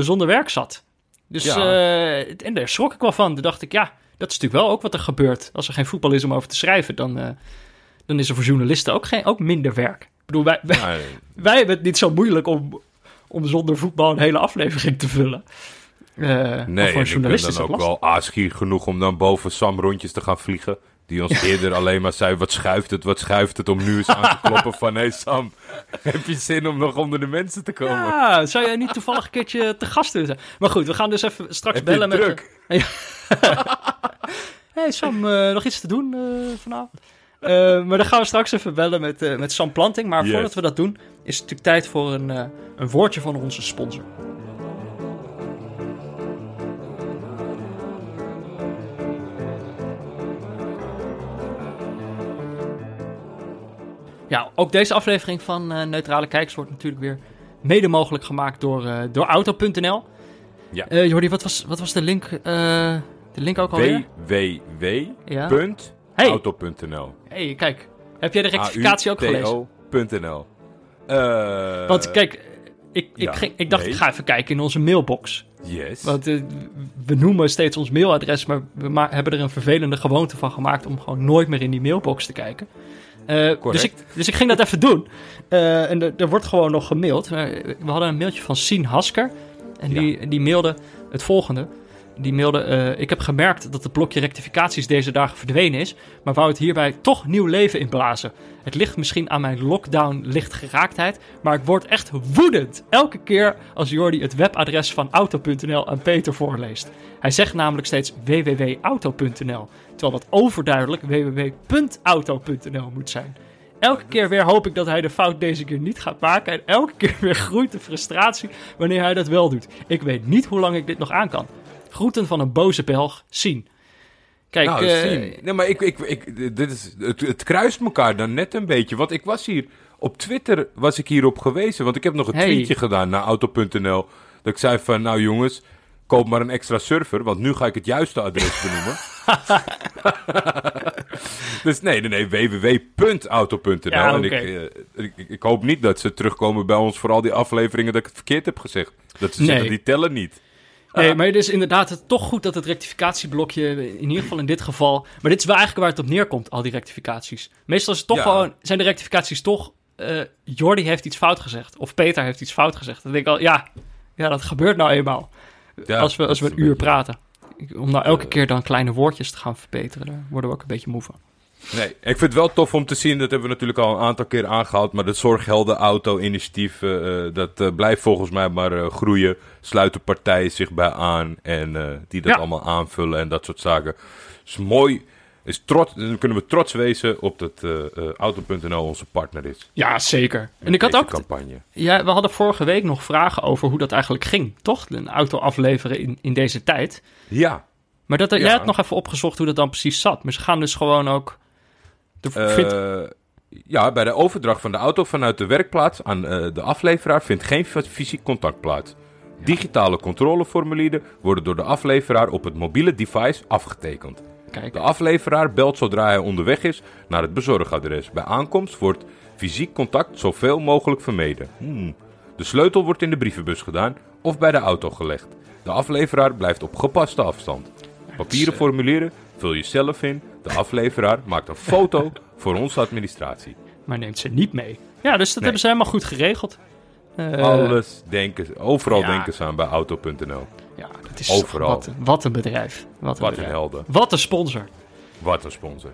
zonder werk zat. Dus, Ja. en daar schrok ik wel van. Toen dacht ik, ja, dat is natuurlijk wel ook wat er gebeurt. Als er geen voetbal is om over te schrijven, dan, dan is er voor journalisten ook, geen, ook minder werk. Ik bedoel, wij, wij, *laughs* wij hebben het niet zo moeilijk om, om zonder voetbal een hele aflevering te vullen. Eh, nee, voor ik ben dan ook wel aasgier genoeg om dan boven Sam rondjes te gaan vliegen. Die ons *laughs* eerder alleen maar zei, wat schuift het, wat schuift het, om nu eens aan te *laughs* kloppen van... Hé hey Sam, *laughs* heb je zin om nog onder de mensen te komen? Ja, zou jij niet toevallig een keertje te gast willen zijn? Maar goed, we gaan dus even straks Heb bellen met... druk? hey Sam, eh, nog iets te doen eh, vanavond? Eh, maar dan gaan we straks even bellen met, eh, met Sam Planting. Maar Yes. voordat we dat doen, is het natuurlijk tijd voor een, eh, een woordje van onze sponsor. Ja, ook deze aflevering van eh, Neutrale Kijkers wordt natuurlijk weer mede mogelijk gemaakt door, eh, door Auto.nl. Ja. Eh, Jordi, wat was, wat was de link, de link ook alweer? Www.auto.nl hey, kijk. Heb jij de rectificatie ook gelezen? AUTO.nl Eh, Want kijk, ik, ik, ja, ging, ik dacht, nee. ik ga even kijken in onze mailbox. Yes. Want we noemen steeds ons mailadres, maar we ma- hebben er een vervelende gewoonte van gemaakt om gewoon nooit meer in die mailbox te kijken. Eh, dus, ik, dus ik ging dat even doen. Uh, en er wordt gewoon nog gemaild. We hadden een mailtje van Sien Hasker. En die, die mailde het volgende. Die mailde: uh, Ik heb gemerkt dat het blokje rectificaties deze dagen verdwenen is. Maar wou het hierbij toch nieuw leven inblazen. Het ligt misschien aan mijn lockdown lichtgeraaktheid. Maar ik word echt woedend. Elke keer als Jordi het webadres van auto.nl aan Peter voorleest. Hij zegt namelijk steeds www.auto.nl. Terwijl dat overduidelijk www.auto.nl moet zijn. Elke keer weer hoop ik dat hij de fout deze keer niet gaat maken. En elke keer weer groeit de frustratie wanneer hij dat wel doet. Ik weet niet hoe lang ik dit nog aan kan. Groeten van een boze Belg, zien. Kijk, nou, uh, nee, maar ik, ik, ik, dit is, het, het kruist elkaar dan net een beetje. Want ik was hier op Twitter was ik hierop gewezen. Want ik heb nog een tweetje gedaan naar auto.nl. Dat ik zei van, nou jongens, koop maar een extra server, want nu ga ik het juiste adres benoemen. *laughs* dus nee, nee, nee www.auto.nl. en eh, ik, ik, ik, hoop niet dat ze terugkomen bij ons voor al die afleveringen dat ik het verkeerd heb gezegd. Dat ze zeggen, die tellen niet. Nee, maar het is inderdaad toch goed dat het rectificatieblokje, in ieder geval in dit geval... Maar dit is wel eigenlijk waar het op neerkomt, al die rectificaties. Meestal is het toch gewoon, zijn de rectificaties toch... Uh, Jordi heeft iets fout gezegd, of Peter heeft iets fout gezegd. Dan denk ik al, ja, ja dat gebeurt nou eenmaal als we, als we een uur praten. Om nou elke keer dan kleine woordjes te gaan verbeteren, daar worden we ook een beetje moe van. Nee, ik vind het wel tof om te zien, dat hebben we natuurlijk al een aantal keer aangehaald, maar het Zorghelden Auto-initiatief, uh, dat uh, blijft volgens mij maar uh, groeien. Sluiten partijen zich bij aan en die dat allemaal aanvullen en dat soort zaken. Het is mooi is trots, dan kunnen we trots wezen op dat uh, uh, Auto.nl onze partner is. Ja, zeker. En ik had ook. Campagne. Ja, we hadden vorige week nog vragen over hoe dat eigenlijk ging, toch? Een auto afleveren in, in deze tijd. Ja. Maar dat, jij had nog even opgezocht hoe dat dan precies zat. Maar ze gaan dus gewoon ook. De, uh, ja, bij de overdracht van de auto vanuit de werkplaats aan de afleveraar vindt geen fysiek contact plaats. Digitale controleformulieren worden door de afleveraar op het mobiele device afgetekend. De afleveraar belt zodra hij onderweg is naar het bezorgadres. Bij aankomst wordt fysiek contact zoveel mogelijk vermeden. Hmm. De sleutel wordt in de brievenbus gedaan of bij de auto gelegd. De afleveraar blijft op gepaste afstand. Papieren formulieren vul je zelf in. De afleveraar maakt een foto *laughs* voor onze administratie. Maar neemt ze niet mee. Ja, dus dat hebben ze helemaal goed geregeld. Uh, Alles denken, overal denken ze aan bij auto.nl. Is Overal. Wat, wat een bedrijf. Wat een, wat bedrijf. helden. Wat een sponsor. Wat een sponsor.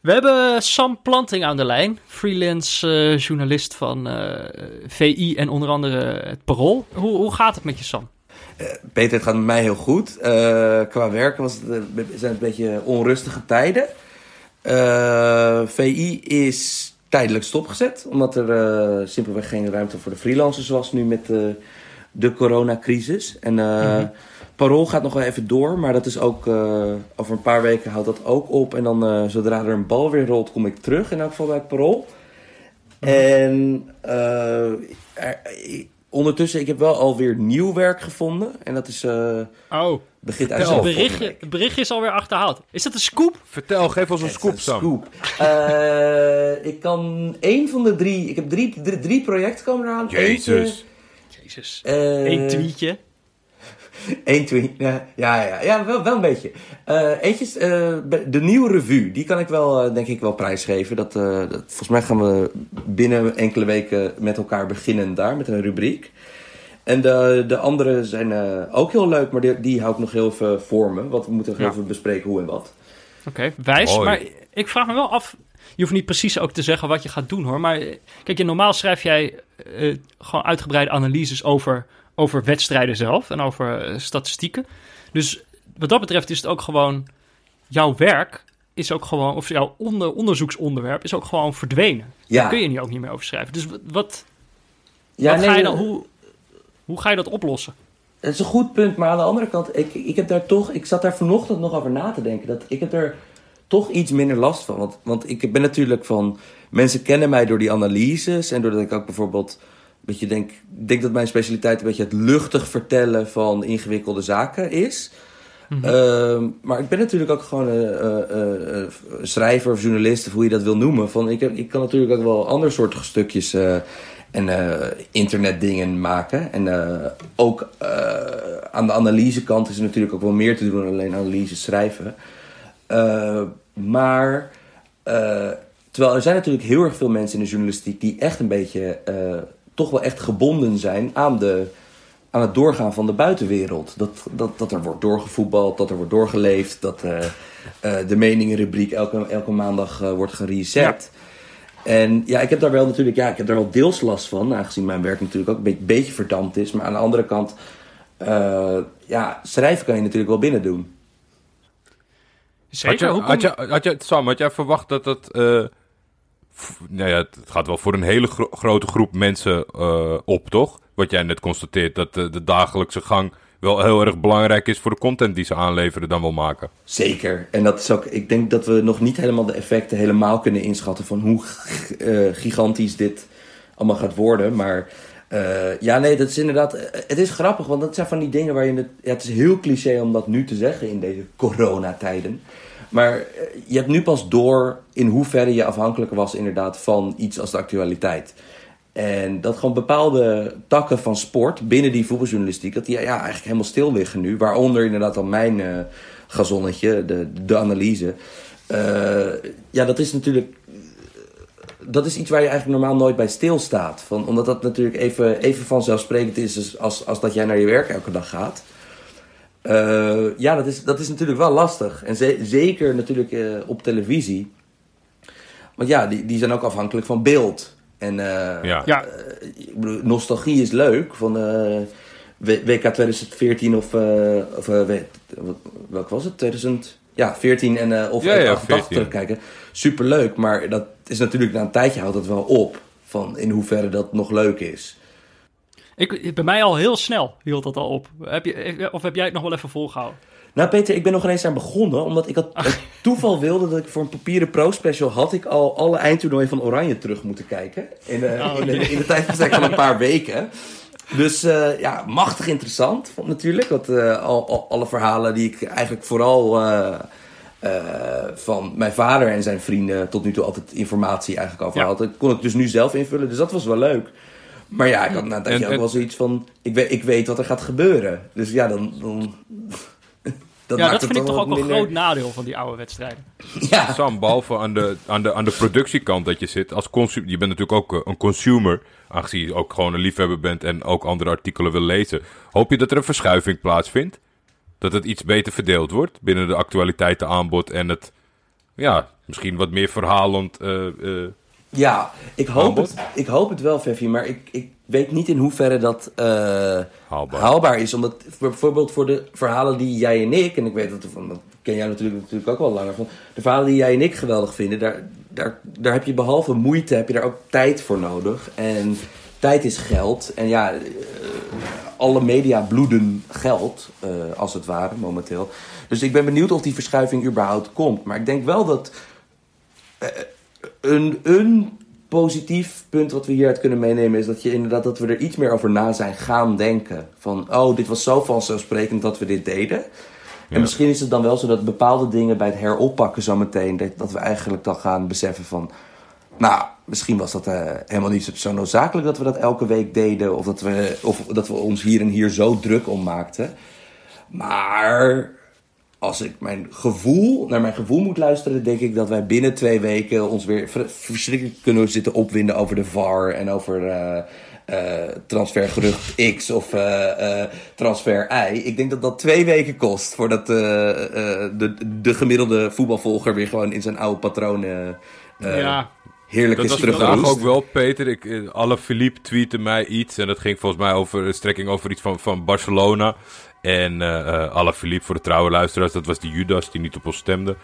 We hebben Sam Planting aan de lijn, freelance uh, journalist van uh, eh, VI en onder andere het Parool. Hoe, hoe gaat het met je, Sam? Uh, Peter, het gaat met mij heel goed. qua werken was het, zijn het een beetje onrustige tijden. VI is tijdelijk stopgezet. Omdat er uh, simpelweg geen ruimte voor de freelancers was nu met uh, de coronacrisis. En uh, Parool gaat nog wel even door, maar dat is ook over een paar weken houdt dat ook op. En dan zodra er een bal weer rolt, kom ik terug in elk geval bij Parool. Mhm. En er, ondertussen, ik heb wel alweer nieuw werk gevonden. En dat is... oh. Begint uit het berichtje, het berichtje is alweer achterhaald. Is dat een scoop? Vertel, geef ons een scoop, Sam. Scoop. Uh, ik kan één van de drie... Ik heb drie, drie, drie projecten komen eraan. Jezus. Jezus. Uh, Eén tweetje. *laughs* Eén tweet, ja, ja, ja, wel, wel een beetje. Uh, eentje, uh, de nieuwe revue, die kan ik wel, uh, denk ik, wel prijsgeven. Dat, dat, volgens mij gaan we binnen enkele weken met elkaar beginnen daar, met een rubriek. En de, de andere zijn uh, ook heel leuk, maar die, die hou ik nog heel even voor me. Want we moeten nog even bespreken hoe en wat. Oké, wijs. Maar ik vraag me wel af. Je hoeft niet precies ook te zeggen wat je gaat doen hoor. Maar kijk, je, normaal schrijf jij uh, gewoon uitgebreide analyses over, over wedstrijden zelf en over uh, statistieken. Dus wat dat betreft is het ook gewoon. Jouw werk is ook gewoon. Of jouw onder, onderzoeksonderwerp is ook gewoon verdwenen. Ja. Daar kun je nu ook niet meer over schrijven. Dus wat. Ja, wat nee, ga je dan. Hoe, hoe ga je dat oplossen? Dat is een goed punt, maar aan de andere kant, ik, ik heb daar toch, ik zat daar vanochtend nog over na te denken. Dat ik heb er toch iets minder last van. Want, want ik ben natuurlijk van, mensen kennen mij door die analyses en doordat ik ook bijvoorbeeld beetje denk, denk dat mijn specialiteit een beetje het luchtig vertellen van ingewikkelde zaken is. Mhm. Ehm, maar ik ben natuurlijk ook gewoon een schrijver of journalist, of hoe je dat wil noemen. Van, ik, heb, ik kan natuurlijk ook wel ander soortige stukjes en uh, internetdingen maken. En uh, ook uh, aan de analysekant is natuurlijk ook wel meer te doen dan alleen analyse schrijven. Eh, maar eh, terwijl er zijn natuurlijk heel erg veel mensen in de journalistiek die echt een beetje eh, toch wel echt gebonden zijn aan, de, aan het doorgaan van de buitenwereld. Dat, dat, dat er wordt doorgevoetbald, dat er wordt doorgeleefd, dat eh, eh, de meningenrubriek elke, elke maandag eh, wordt gereset. En ja, ik heb daar wel natuurlijk, ja, ik heb daar wel deels last van, aangezien mijn werk natuurlijk ook een beetje, beetje verdampt is. Maar aan de andere kant, eh, ja, schrijven kan je natuurlijk wel binnen doen. Zeker. Had je, kom had je, had je, Sam, had jij verwacht dat het... eh, f- nou ja, het gaat wel voor een hele gro- grote groep mensen eh, op, toch? Wat jij net constateert, dat de, de dagelijkse gang wel heel erg belangrijk is voor de content die ze aanleveren dan wel maken. Zeker. En dat is ook, ik denk dat we nog niet helemaal de effecten helemaal kunnen inschatten van hoe eh, gigantisch dit allemaal gaat worden. Maar eh, ja, nee, dat is inderdaad, eh, het is grappig, want dat zijn van die dingen waar je, het, het is heel cliché om dat nu te zeggen in deze coronatijden. Maar je hebt nu pas door in hoeverre je afhankelijk was inderdaad van iets als de actualiteit. En dat gewoon bepaalde takken van sport binnen die voetbaljournalistiek, dat die ja, eigenlijk helemaal stil liggen nu. Waaronder inderdaad dan mijn eh gazonnetje, de, de analyse. Eh, ja, dat is natuurlijk. Dat is iets waar je eigenlijk normaal nooit bij stilstaat. Van, omdat dat natuurlijk even, even vanzelfsprekend is als, als, dat jij naar je werk elke dag gaat. Eh, ja, dat is, dat is natuurlijk wel lastig. En ze- zeker natuurlijk op televisie. Want ja, die, die zijn ook afhankelijk van beeld. En eh, Ja. Ja, ik bedoel, nostalgie is leuk. Van eh, WK 2014 of, eh of eh, welk was het? 2000, ja, 14 en, eh, of Ja, ja, 88 14. terugkijken. Superleuk, maar dat is natuurlijk na een tijdje houdt het wel op. Van in hoeverre dat nog leuk is. ik, bij mij al heel snel hield dat al op. Heb je, of heb jij het nog wel even volgehouden? Nou Peter, ik ben nog ineens aan begonnen. Omdat ik had het toeval wilde dat ik voor een papieren pro-special... had ik al alle eindtoernooien van Oranje terug moeten kijken. In, eh, Oh, in, de, nee. in de tijd van een paar weken. Dus eh, ja, machtig interessant vond natuurlijk. Want eh, al, al- alle verhalen die ik eigenlijk vooral... van mijn vader en zijn vrienden tot nu toe altijd informatie eigenlijk over Ja. had. Dat kon ik dus nu zelf invullen, dus dat was wel leuk. Maar ja, ik had na een ook wel zoiets van... Ik weet, ik weet wat er gaat gebeuren. Dus ja, dan... dan dat ja, maakt dat het vind ik toch ook een groot nadeel van die oude wedstrijden. *laughs* Ja, Sam, behalve aan de, aan, de, aan de productiekant dat je zit, als consu- je bent natuurlijk ook eh, een consumer, aangezien je ook gewoon een liefhebber bent en ook andere artikelen wil lezen. Hoop je dat er een verschuiving plaatsvindt? Dat het iets beter verdeeld wordt binnen de actualiteitenaanbod en het, ja, misschien wat meer verhalend. eh, eh, ja ik, hoop Aanbod? het, ik hoop het wel, Feffie. Maar ik, ik weet niet in hoeverre dat eh, Haalbaar. haalbaar is. Omdat voor- bijvoorbeeld voor de verhalen die jij en ik... En ik weet dat, dat ken jij natuurlijk, natuurlijk ook wel langer van. De verhalen die jij en ik geweldig vinden... Daar, daar, daar heb je behalve moeite, heb je daar ook tijd voor nodig. En tijd is geld. En ja, eh, alle media bloeden geld, eh, als het ware, momenteel. Dus ik ben benieuwd of die verschuiving überhaupt komt. Maar ik denk wel dat een, een positief punt wat we hieruit kunnen meenemen is dat je inderdaad dat we er iets meer over na zijn gaan denken. Van oh, dit was zo vanzelfsprekend dat we dit deden. En misschien is het dan wel zo dat bepaalde dingen bij het heroppakken zometeen, dat, dat we eigenlijk dan gaan beseffen van. Nou, misschien was dat eh, helemaal niet zo- zo noodzakelijk dat we dat elke week deden. Of dat, we, of dat we ons hier en hier zo druk om maakten. Maar als ik mijn gevoel, naar mijn gevoel moet luisteren, denk ik dat wij binnen twee weken ons weer ver- verschrikkelijk kunnen zitten opwinden over de VAR en over eh, eh, transfergerucht X of eh, eh, transfer Y. Ik denk dat dat twee weken kost voordat eh, eh, de, de gemiddelde voetbalvolger weer gewoon in zijn oude patronen eh, ja, heerlijk Dat is was vandaag teruggeroest. ook wel, Peter. Ik, alle Philippe tweette mij iets. En dat ging volgens mij over een strekking over iets van, van Barcelona. En eh eh alle Philippe voor de trouwe luisteraars, dat was die Judas die niet op ons stemde.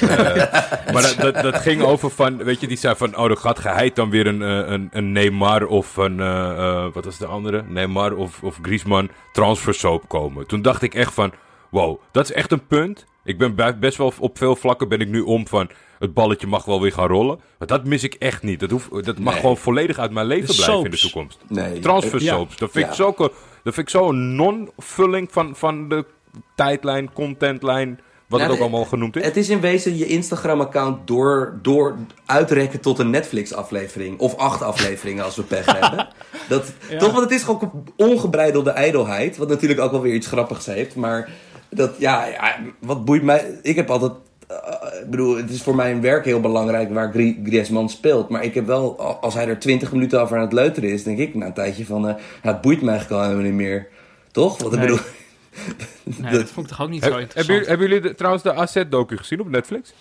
Eh, *laughs* maar dat, dat, dat ging over van, weet je, die zei van, oh, er gaat geheid dan weer een, eh, een, een Neymar of een, eh, eh, wat was de andere? Neymar of, of Griezmann transfersoap komen. Toen dacht ik echt van, wow, dat is echt een punt. Ik ben best wel op veel vlakken ben ik nu om van, het balletje mag wel weer gaan rollen. Maar dat mis ik echt niet. Dat, hoef, dat mag Nee. gewoon volledig uit mijn leven blijven in de toekomst. Nee. Transfersoaps. Dat vind ik zulke, dat vind ik zo'n non-vulling van, van de tijdlijn, contentlijn, wat Nou, het ook allemaal genoemd is. Het is in wezen je Instagram-account door, door uitrekken tot een Netflix-aflevering. Of acht afleveringen als we pech *laughs* hebben. Dat, Ja. Toch, want het is gewoon ongebreidelde ijdelheid. Wat natuurlijk ook wel weer iets grappigs heeft. Maar dat, ja, ja wat boeit mij... Ik heb altijd... eh, ik bedoel, het is voor mijn werk heel belangrijk waar Gri- Griezmann speelt. Maar ik heb wel, als hij er 20 minuten over aan het leuteren is, denk ik na een tijdje van, eh, nou, het boeit me eigenlijk al helemaal niet meer. Toch? Want ik bedoel, *laughs* Nee, *laughs* dat vond ik toch ook niet zo hebben, interessant. jullie- hebben jullie de- trouwens de AZ-docu gezien op Netflix?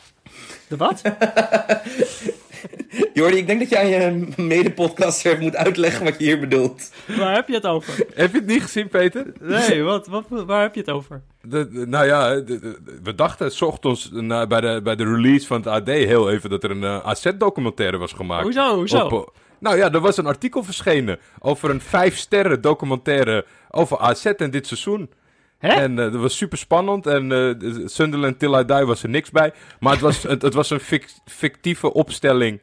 De wat? *laughs* *laughs* Jordi, ik denk dat je aan je mede-podcaster moet uitleggen wat je hier bedoelt. Waar heb je het over? Heb je het niet gezien, Peter? Nee, wat, wat, waar heb je het over? De, de- nou ja, de- de- we dachten s ochtends na, bij, de, bij de release van het AD heel even dat er een eh, AZ-documentaire was gemaakt. Hoezo, hoezo? Op, eh, nou ja, er was een artikel verschenen over een vijf sterren documentaire over AZ en dit seizoen. Hè? En eh, dat was super spannend. En de- Sunderland Till I Die was er niks bij. Maar het was, *laughs* het, het was een fic- fictieve opstelling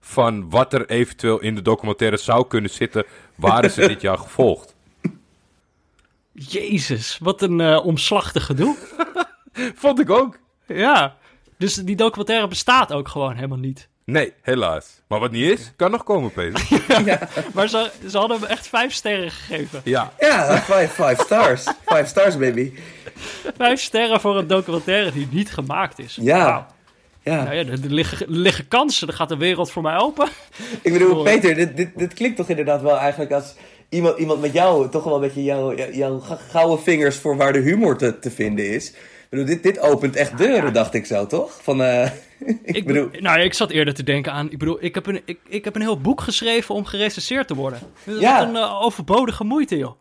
van wat er eventueel in de documentaire zou kunnen zitten. Waren ze dit jaar gevolgd? *laughs* Jezus, wat een eh, omslachtig gedoe. *laughs* Vond ik ook. Ja, dus die documentaire bestaat ook gewoon helemaal niet. Nee, helaas. Maar wat niet is, kan nog komen, Peter. *laughs* Maar ze, ze hadden hem echt vijf sterren gegeven. Ja. Ja, five, five stars. Five stars, baby. Vijf sterren voor een documentaire die niet gemaakt is. Ja. Ja. Nou ja, er, liggen, er liggen kansen, er gaat de wereld voor mij open. Ik bedoel, Peter, dit, dit, dit klinkt toch inderdaad wel eigenlijk als iemand, iemand met jou, toch wel een beetje jouw jou, jouw gouden vingers voor waar de humor te, te vinden is. Ik bedoel, dit, dit opent echt deuren, dacht ik zo, toch? Van, eh, ik, Ik, bedoel, be- nou ja, ik zat eerder te denken aan, ik bedoel, ik heb een, ik, ik heb een heel boek geschreven om gerecenseerd te worden. Dat is Ja. een eh, overbodige moeite, joh.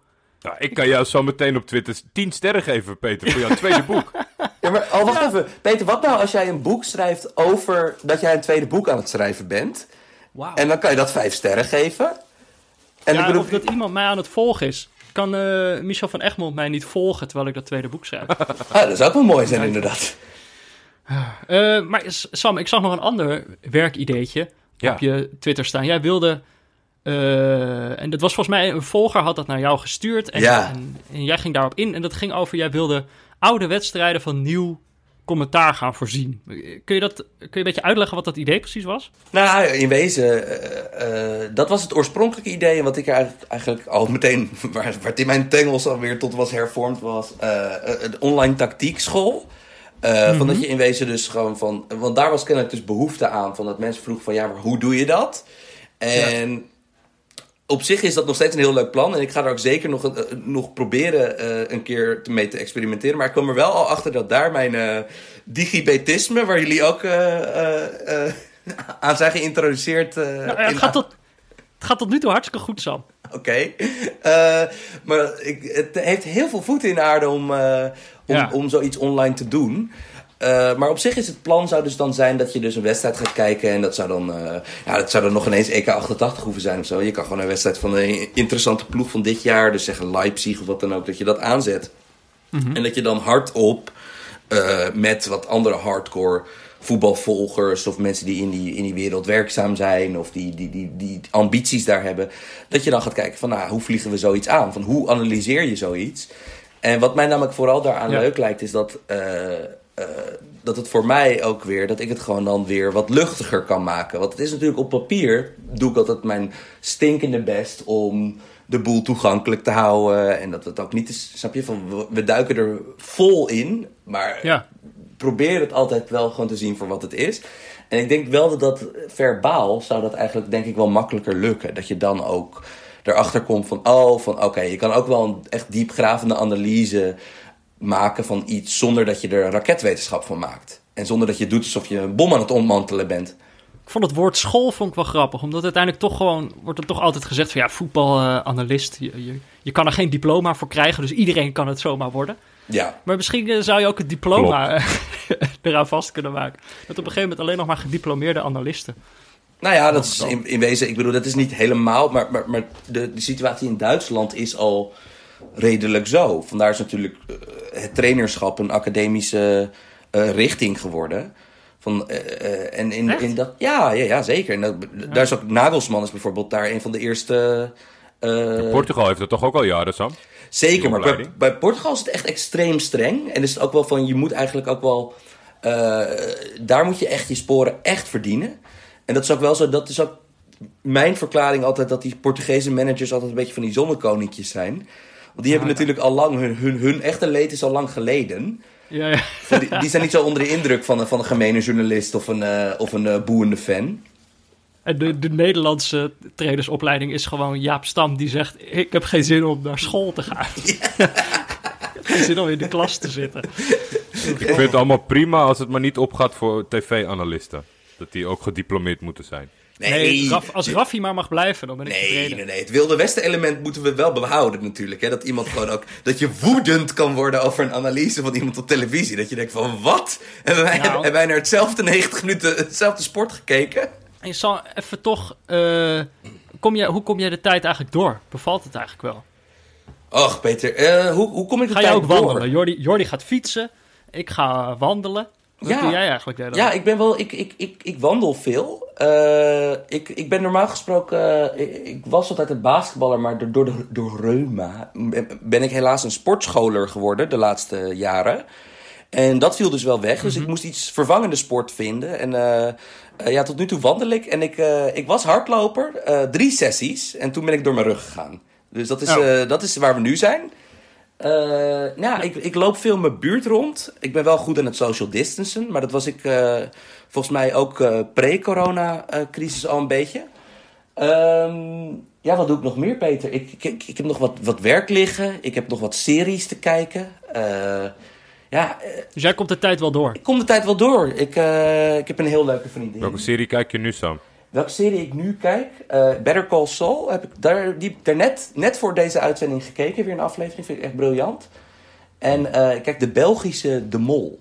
Nou, ik kan jou zo meteen op Twitter 10 sterren geven, Peter, voor jouw tweede boek. *laughs* ja, maar oh, wacht even. Peter, wat nou als jij een boek schrijft over dat jij een tweede boek aan het schrijven bent? Wauw. En dan kan je dat vijf sterren geven. En ja, ik bedoel, of dat iemand mij aan het volgen is. Kan eh, Michel van Egmond mij niet volgen terwijl ik dat tweede boek schrijf? *laughs* ah, dat zou ook wel mooi zijn, inderdaad. Eh, maar Sam, ik zag nog een ander werkideetje Ja. op je Twitter staan. Jij wilde, eh, en dat was volgens mij, een volger had dat naar jou gestuurd. En, Ja. en, en jij ging daarop in. En dat ging over, jij wilde oude wedstrijden van nieuw commentaar gaan voorzien. Kun je, dat, kun je een beetje uitleggen wat dat idee precies was? Nou, in wezen, eh, dat was het oorspronkelijke idee. En wat ik eigenlijk, al meteen, *laughs* waar, waar Tim mijn tengels alweer tot was hervormd, was een online tactiekschool. Eh, Van dat je in wezen dus gewoon van. Want daar was kennelijk dus behoefte aan. Van dat mensen vroegen van ja, maar hoe doe je dat? En op zich is dat nog steeds een heel leuk plan. En ik ga er ook zeker nog, eh, nog proberen eh, een keer mee te experimenteren. Maar ik kwam er wel al achter dat daar mijn digibetisme, waar jullie ook *laughs* aan zijn geïntroduceerd. eh, Nou, in- het, gaat tot, het gaat tot nu toe hartstikke goed, Sam. Oké. Eh, maar ik, het heeft heel veel voeten in de aarde om, eh, om, Ja. om zoiets online te doen. Eh, maar op zich is het plan zou dus dan zijn dat je dus een wedstrijd gaat kijken. En dat zou dan, ja, dat zou dan nog ineens EK 88 hoeven zijn of zo. Je kan gewoon een wedstrijd van een interessante ploeg van dit jaar. Dus zeggen Leipzig of wat dan ook. Dat je dat aanzet. En dat je dan hardop eh met wat andere hardcore voetbalvolgers of mensen die in die, in die wereld werkzaam zijn of die, die, die, die ambities daar hebben, dat je dan gaat kijken van nou, hoe vliegen we zoiets aan? Van hoe analyseer je zoiets? En wat mij namelijk vooral daaraan Ja. leuk lijkt, is dat, eh, eh, dat het voor mij ook weer, dat ik het gewoon dan weer wat luchtiger kan maken. Want het is natuurlijk op papier, doe ik altijd mijn stinkende best om de boel toegankelijk te houden. En dat het ook niet is, snap je, van we- we duiken er vol in, maar Ja. Probeer het altijd wel gewoon te zien voor wat het is. En ik denk wel dat dat verbaal zou dat eigenlijk denk ik wel makkelijker lukken. Dat je dan ook erachter komt van, oh, van oké, je kan ook wel een echt diepgravende analyse maken van iets zonder dat je er raketwetenschap van maakt. En zonder dat je doet alsof je een bom aan het ontmantelen bent. Ik vond het woord school vond ik wel grappig, omdat uiteindelijk toch gewoon wordt er toch altijd gezegd van ja, voetbalanalist, je, je, je kan er geen diploma voor krijgen, dus iedereen kan het zomaar worden. Ja, Maar misschien eh, zou je ook het diploma *laughs* eraan vast kunnen maken. Met op een gegeven moment alleen nog maar gediplomeerde analisten. Nou ja, dat is in, in wezen, ik bedoel, dat is niet helemaal, maar, maar, maar de, de situatie in Duitsland is al redelijk zo. Vandaar is natuurlijk eh, het trainerschap een academische eh, richting geworden. Van, en in, Echt? in dat, ja, ja, ja, zeker. En dat, daar is ook Nagelsman is bijvoorbeeld daar een van de eerste. eh, Portugal heeft het toch ook al jaren, Sam? Zeker, maar bij, Portugal is het echt extreem streng. En is het ook wel van, je moet eigenlijk ook wel... eh, daar moet je echt je sporen echt verdienen. En dat is ook wel zo, dat is ook mijn verklaring altijd... dat die Portugese managers altijd een beetje van die zonnekoninkjes zijn. Want die hebben natuurlijk al lang, hun, hun, hun echte leed is al lang geleden. Ja, ja. Die, die *laughs* zijn niet zo onder de indruk van, een- van een gemene journalist of een, eh, of een boeiende fan. En de, de Nederlandse trainersopleiding is gewoon Jaap Stam die zegt... ik heb geen zin om naar school te gaan. *laughs* ik heb geen zin om in de klas te zitten. Ik vind het allemaal prima als het maar niet opgaat voor tv-analisten. Dat die ook gediplomeerd moeten zijn. Nee, Raf- als Raffi maar mag blijven, dan ben ik Nee, tevreden. nee, nee. Het Wilde Westen element moeten we wel behouden natuurlijk. Hè? Dat iemand gewoon ook... Dat je woedend kan worden over een analyse van iemand op televisie. Dat je denkt van, wat? Hebben wij, Nou. hebben wij naar hetzelfde 90 minuten hetzelfde sport gekeken? En je zal even toch... eh, kom jij, hoe kom jij de tijd eigenlijk door? Bevalt het eigenlijk wel? Och, Peter. eh, hoe, hoe kom ik de Ga tijd jij ook door? wandelen? Jordi, Jordi gaat fietsen. Ik ga wandelen. Wat Ja. doe jij eigenlijk? hele Ja, ik ben wel. Ik, ik, ik, ik wandel veel. Eh, ik, ik ben normaal gesproken. ik, ik was altijd een basketballer, maar door, door, de, door reuma ben ik helaas een sportscholer geworden de laatste jaren. En dat viel dus wel weg. Dus ik moest iets vervangende sport vinden. En eh, eh, ja, tot nu toe wandel ik. En ik, eh, ik was hardloper. drie sessies. En toen ben ik door mijn rug gegaan. Dus dat is, Oh. dat is waar we nu zijn. Eh, ja, ik, ik loop veel mijn buurt rond. Ik ben wel goed aan het social distancen. Maar dat was ik volgens mij ook pre-corona-crisis al een beetje. Ehm, ja, wat doe ik nog meer, Peter? Ik, ik, ik, ik heb nog wat, wat werk liggen. Ik heb nog wat series te kijken. Ja, eh, Dus jij komt de tijd wel door. ik kom de tijd wel door. Ik, eh, ik heb een heel leuke vriendin. Welke serie kijk je nu, Sam? Welke serie ik nu kijk? eh, Better Call Saul. Heb ik daar, die, daar net, net voor deze uitzending gekeken. Weer een aflevering. Vind ik echt briljant. En eh, ik kijk de Belgische De Mol.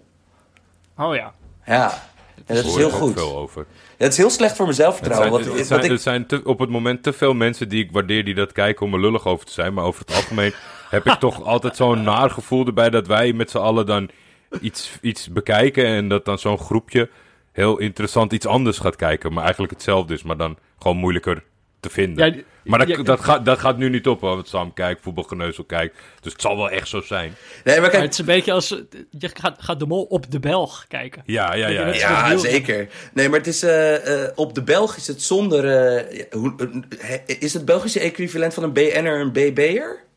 Oh ja. Ja, en dat is heel goed. veel over. Het is heel slecht voor Het want- het want zijn, ik- er zijn te- op het moment te veel mensen die ik waardeer die dat kijken om er lullig over te zijn. Maar over het algemeen heb ik toch altijd zo'n naar gevoel erbij dat wij met z'n allen dan iets, iets bekijken. En dat dan zo'n groepje heel interessant iets anders gaat kijken. Maar eigenlijk hetzelfde is, maar dan gewoon moeilijker te vinden. Ja, maar dat, ja, dat, gaat, dat gaat nu niet op, hoor, want Sam kijkt, voetbalgeneuzel kijkt. Dus het zal wel echt zo zijn. nee, maar kijk, het is een beetje als... Je gaat, gaat de mol op de Belg kijken. Ja, ja, ja. ja. zeker. Nee, maar het is, eh, eh, op de Belg is het zonder... eh, hoe, is het Belgische equivalent van een BN'er een BB'er?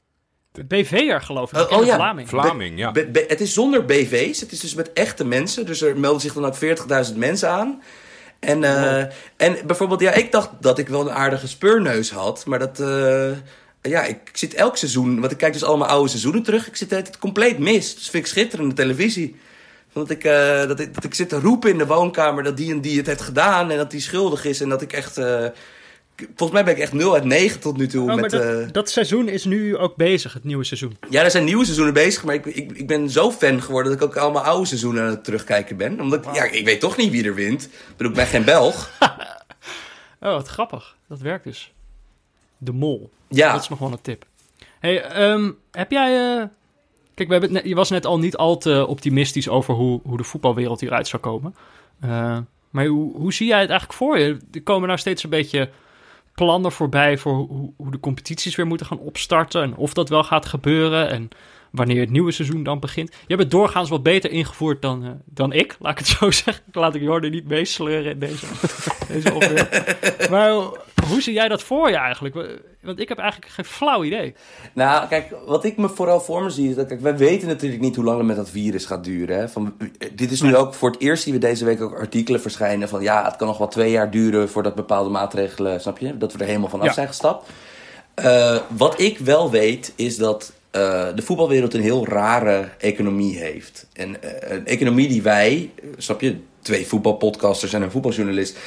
BV'er geloof ik. Oh, bekende oh ja. Vlaming. Vlaming, ja. Be- be- het is zonder BV's. Het is dus met echte mensen. Dus er melden zich dan ook 40.000 mensen aan. En, eh, en bijvoorbeeld, ja, ik dacht dat ik wel een aardige speurneus had. Maar dat, eh, ja, ik zit elk seizoen, want ik kijk dus allemaal oude seizoenen terug. Ik zit het compleet mis. Dus vind ik schitterende televisie. Dat ik, eh, dat, ik, dat ik zit te roepen in de woonkamer dat die en die het heeft gedaan. En dat die schuldig is. En dat ik echt, eh, volgens mij ben ik echt 0 uit 9 tot nu toe. Oh, met, dat, eh, dat seizoen is nu ook bezig, het nieuwe seizoen. ja, er zijn nieuwe seizoenen bezig, maar ik, ik, ik ben zo fan geworden dat ik ook allemaal oude seizoenen aan het terugkijken ben. Omdat, ik- ja, ik weet toch niet wie er wint. Ik bedoel, ik ben geen Belg. *laughs* Oh, wat grappig. Dat werkt dus. De mol. Ja, Dat is nog wel een tip. Hey, ehm, heb jij... eh, Kijk, we hebben net- je was net al niet al te optimistisch over hoe, hoe de voetbalwereld hieruit zou komen. Eh, maar hoe, hoe zie jij het eigenlijk voor je? Er komen nou steeds een beetje plannen voorbij voor hoe, hoe de competities weer moeten gaan opstarten. En of dat wel gaat gebeuren. En wanneer het nieuwe seizoen dan begint. Je hebt het doorgaans wat beter ingevoerd dan, eh, dan ik, laat ik het zo *laughs* zeggen. Laat ik Jordan niet meesleuren in deze, *laughs* deze opmerking. Maar hoe zie jij dat voor je eigenlijk? Want ik heb eigenlijk geen flauw idee. nou kijk, wat ik me vooral voor me zie is dat, kijk, wij weten natuurlijk niet hoe lang het met dat virus gaat duren. Hè? Van, dit is nu ook voor het eerst zien we deze week ook artikelen verschijnen van, ja, het kan nog wel twee jaar duren voordat bepaalde maatregelen, snap je, dat we er helemaal vanaf Ja. zijn gestapt. Eh, wat ik wel weet, is dat eh, de voetbalwereld een heel rare economie heeft. En eh, een economie die wij, snap je, twee voetbalpodcasters en een voetbaljournalist,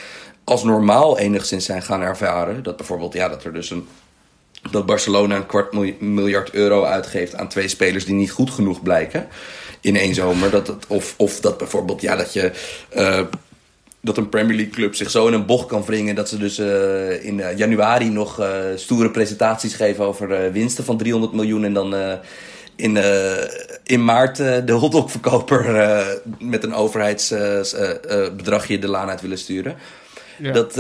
als normaal enigszins zijn gaan ervaren. Dat bijvoorbeeld, ja, dat er dus een. Dat Barcelona een kwart mil- miljard euro uitgeeft aan twee spelers die niet goed genoeg blijken in één zomer. Dat het, of, of dat bijvoorbeeld, ja, dat je. eh, dat een Premier League club zich zo in een bocht kan wringen dat ze dus eh, in eh, januari nog eh, stoere presentaties geven over winsten van 300 miljoen en dan in, in maart de hotdogverkoper met een overheidsbedragje de laan uit willen sturen. Ja. Dat,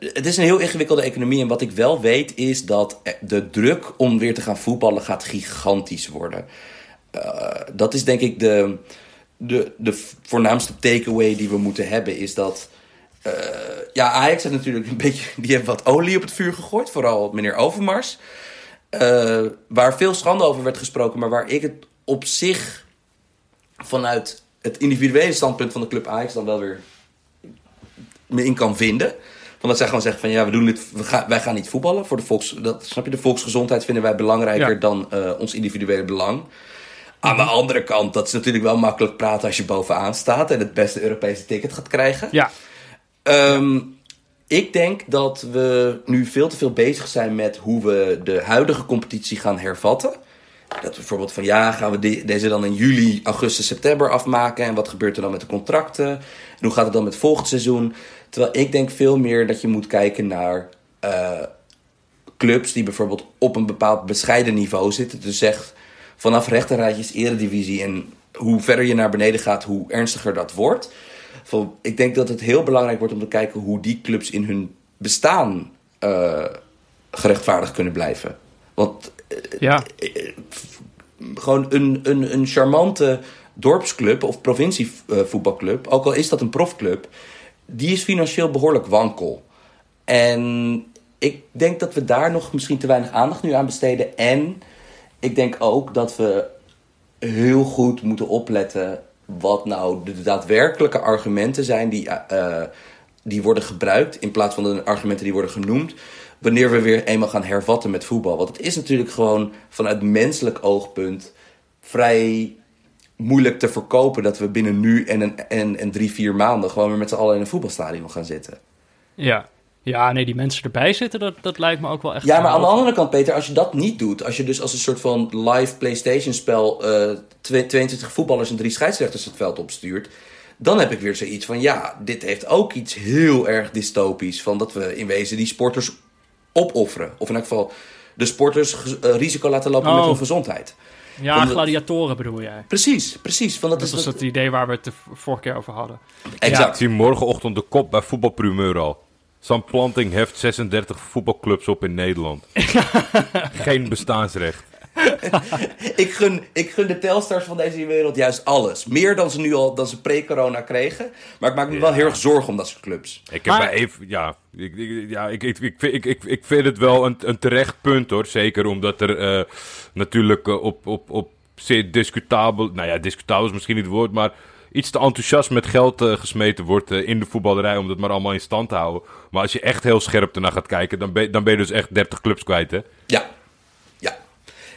het is een heel ingewikkelde economie. En wat ik wel weet is dat de druk om weer te gaan voetballen gaat gigantisch worden. Dat is denk ik de, de, de voornaamste takeaway die we moeten hebben. Is dat. eh, ja, Ajax heeft natuurlijk een *laughs* beetje. Die hebben wat olie op het vuur gegooid. Vooral meneer Overmars. Eh, waar veel schande over werd gesproken. Maar waar ik het op zich vanuit het individuele standpunt van de club Ajax dan wel weer me in kan vinden. Van dat zij gewoon zeggen van ja, we doen dit, we gaan, wij gaan niet voetballen. Voor de volks, dat, snap je, de volksgezondheid vinden wij belangrijker Ja. dan eh, ons individuele belang. Aan de andere kant, dat is natuurlijk wel makkelijk praten als je bovenaan staat en het beste Europese ticket gaat krijgen. Ja, Ehm, ik denk dat we nu veel te veel bezig zijn met hoe we de huidige competitie gaan hervatten. Dat we bijvoorbeeld van ja, gaan we de- deze dan in juli, augustus, september afmaken? En wat gebeurt er dan met de contracten? En hoe gaat het dan met volgend seizoen? Terwijl ik denk veel meer dat je moet kijken naar eh, clubs die bijvoorbeeld op een bepaald bescheiden niveau zitten. Dus zegt vanaf rechterrijtjes eredivisie en hoe verder je naar beneden gaat, hoe ernstiger dat wordt. Ik denk dat het heel belangrijk wordt om te kijken hoe die clubs in hun bestaan eh, gerechtvaardigd kunnen blijven. Want ja. gewoon een, een, een charmante dorpsclub of provincievoetbalclub, ook al is dat een profclub, die is financieel behoorlijk wankel. En ik denk dat we daar nog misschien te weinig aandacht nu aan besteden. En ik denk ook dat we heel goed moeten opletten wat nou de daadwerkelijke argumenten zijn die, eh, die worden gebruikt in plaats van de argumenten die worden genoemd. Wanneer we weer eenmaal gaan hervatten met voetbal. Want het is natuurlijk gewoon vanuit menselijk oogpunt vrij moeilijk te verkopen dat we binnen nu en, een, en, en drie, vier maanden gewoon weer met z'n allen in een voetbalstadion gaan zitten. Ja. Ja, nee, die mensen erbij zitten, dat, dat lijkt me ook wel echt... Ja, maar aan de andere kant, Peter, als je dat niet doet, als je dus als een soort van live PlayStation-spel eh, twe- 22 voetballers en drie scheidsrechters het veld opstuurt, dan heb ik weer zoiets van: ja, dit heeft ook iets heel erg dystopisch. Van dat we in wezen die sporters opofferen. Of in elk geval de sporters eh, risico laten lopen Oh. met hun gezondheid. Ja, Van de- gladiatoren bedoel jij. Precies, precies. Van dat, Dat is was dat- het idee waar we het de vorige keer over hadden. Ik Exact. zie morgenochtend de kop bij voetbalprimeur al. Sam Planting heft 36 voetbalclubs op in Nederland. *laughs* Geen bestaansrecht. Ik, gun, ik gun de Telstars van deze wereld juist alles. Meer dan ze nu al dan ze pre-corona kregen. Maar ik maak me wel heel erg zorgen om dat soort clubs. Ik heb Maar- bij even, ja, ik, ik- ja ik, ik, ik, ik, ik vind het wel een, een terecht punt hoor. Zeker omdat er eh, natuurlijk eh, op, op, op zeer discutabel, nou ja, discutabel is misschien niet het woord, maar iets te enthousiast met geld eh, gesmeten wordt eh, in de voetballerij om dat maar allemaal in stand te houden. Maar als je echt heel scherp ernaar gaat kijken, dan ben, dan ben je dus echt 30 clubs kwijt hè. Ja. Ja.